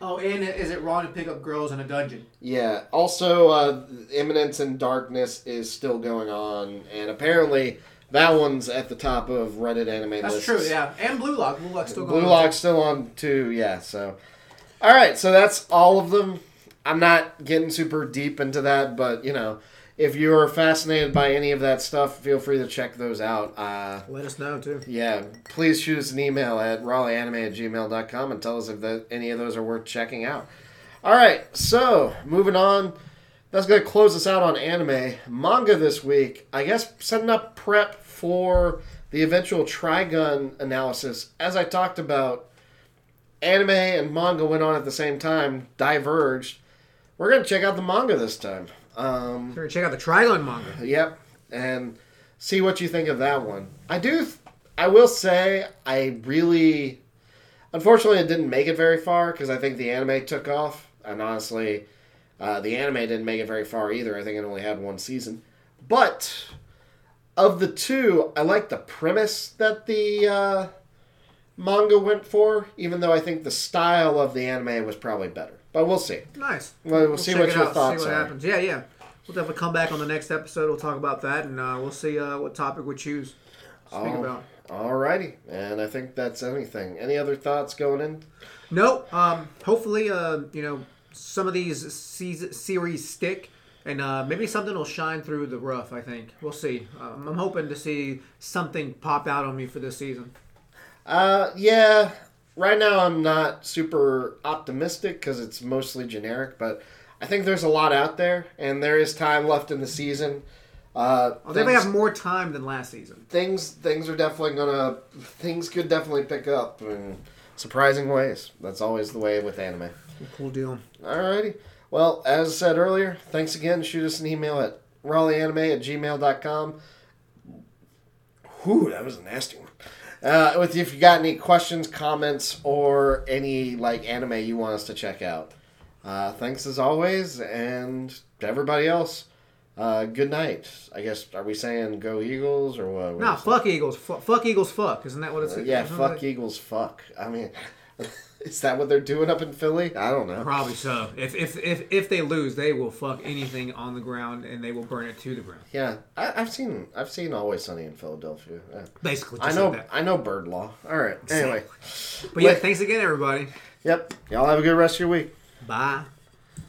Oh, and is it wrong to pick up girls in a dungeon? Yeah. Also, uh, Eminence and Darkness is still going on, and apparently that one's at the top of Reddit anime That's lists. true, yeah. And Blue Lock. Blue Lock's still going Blue on. Lock's still on too, yeah. So, all right, so that's all of them. I'm not getting super deep into that, but you know, if you are fascinated by any of that stuff, feel free to check those out. Uh, Let us know, too. yeah, please shoot us an email at raleighanime at gmail.com and tell us if the, any of those are worth checking out. All right, so moving on. That's going to close us out on anime. Manga this week, I guess setting up prep for the eventual Trigun analysis. As I talked about, anime and manga went on at the same time, diverged. We're going to check out the manga this time. Um, We're going to check out the Trigun manga. Yep, and see what you think of that one. I do. I will say I really, unfortunately, it didn't make it very far because I think the anime took off, and honestly, uh, the anime didn't make it very far either. I think it only had one season, but of the two, I like the premise that the uh, manga went for, even though I think the style of the anime was probably better. But we'll see. Nice. We'll, we'll see what your out, thoughts see what are. happens. Yeah, yeah. We'll definitely come back on the next episode. We'll talk about that, and uh, we'll see uh, what topic we choose. to Speak Oh. about. Alrighty, and I think that's anything. Any other thoughts going in? No, um, hopefully, uh, you know, some of these series stick, and uh, maybe something will shine through the rough. I think we'll see. Um, I'm hoping to see something pop out on me for this season. Uh, yeah. Right now, I'm not super optimistic because it's mostly generic, but I think there's a lot out there, and there is time left in the season. Uh, Oh, they may have more time than last season. things things are definitely gonna things could definitely pick up in surprising ways. That's always the way with anime. Cool deal. Alrighty. Well, as I said earlier, thanks again. Shoot us an email at raleighanime at gmail.com. Whew, that was a nasty one. Uh, with if you got any questions, comments, or any like anime you want us to check out. Uh, thanks as always, and to everybody else, uh, good night. I guess are we saying go Eagles or what? what Nah, fuck Eagles. Fu fuck Eagles. Fuck. Isn't that what it's? Uh, yeah, fuck that- Eagles. Fuck. I mean, is that what they're doing up in Philly? I don't know. Probably so. If, if if if they lose, they will fuck anything on the ground and they will burn it to the ground. Yeah, I, I've seen I've seen Always Sunny in Philadelphia. Yeah. Basically, I know like that. I know bird law. All right. Anyway, But yeah, Wait. thanks again, everybody. yep. Y'all have a good rest of your week. Bye.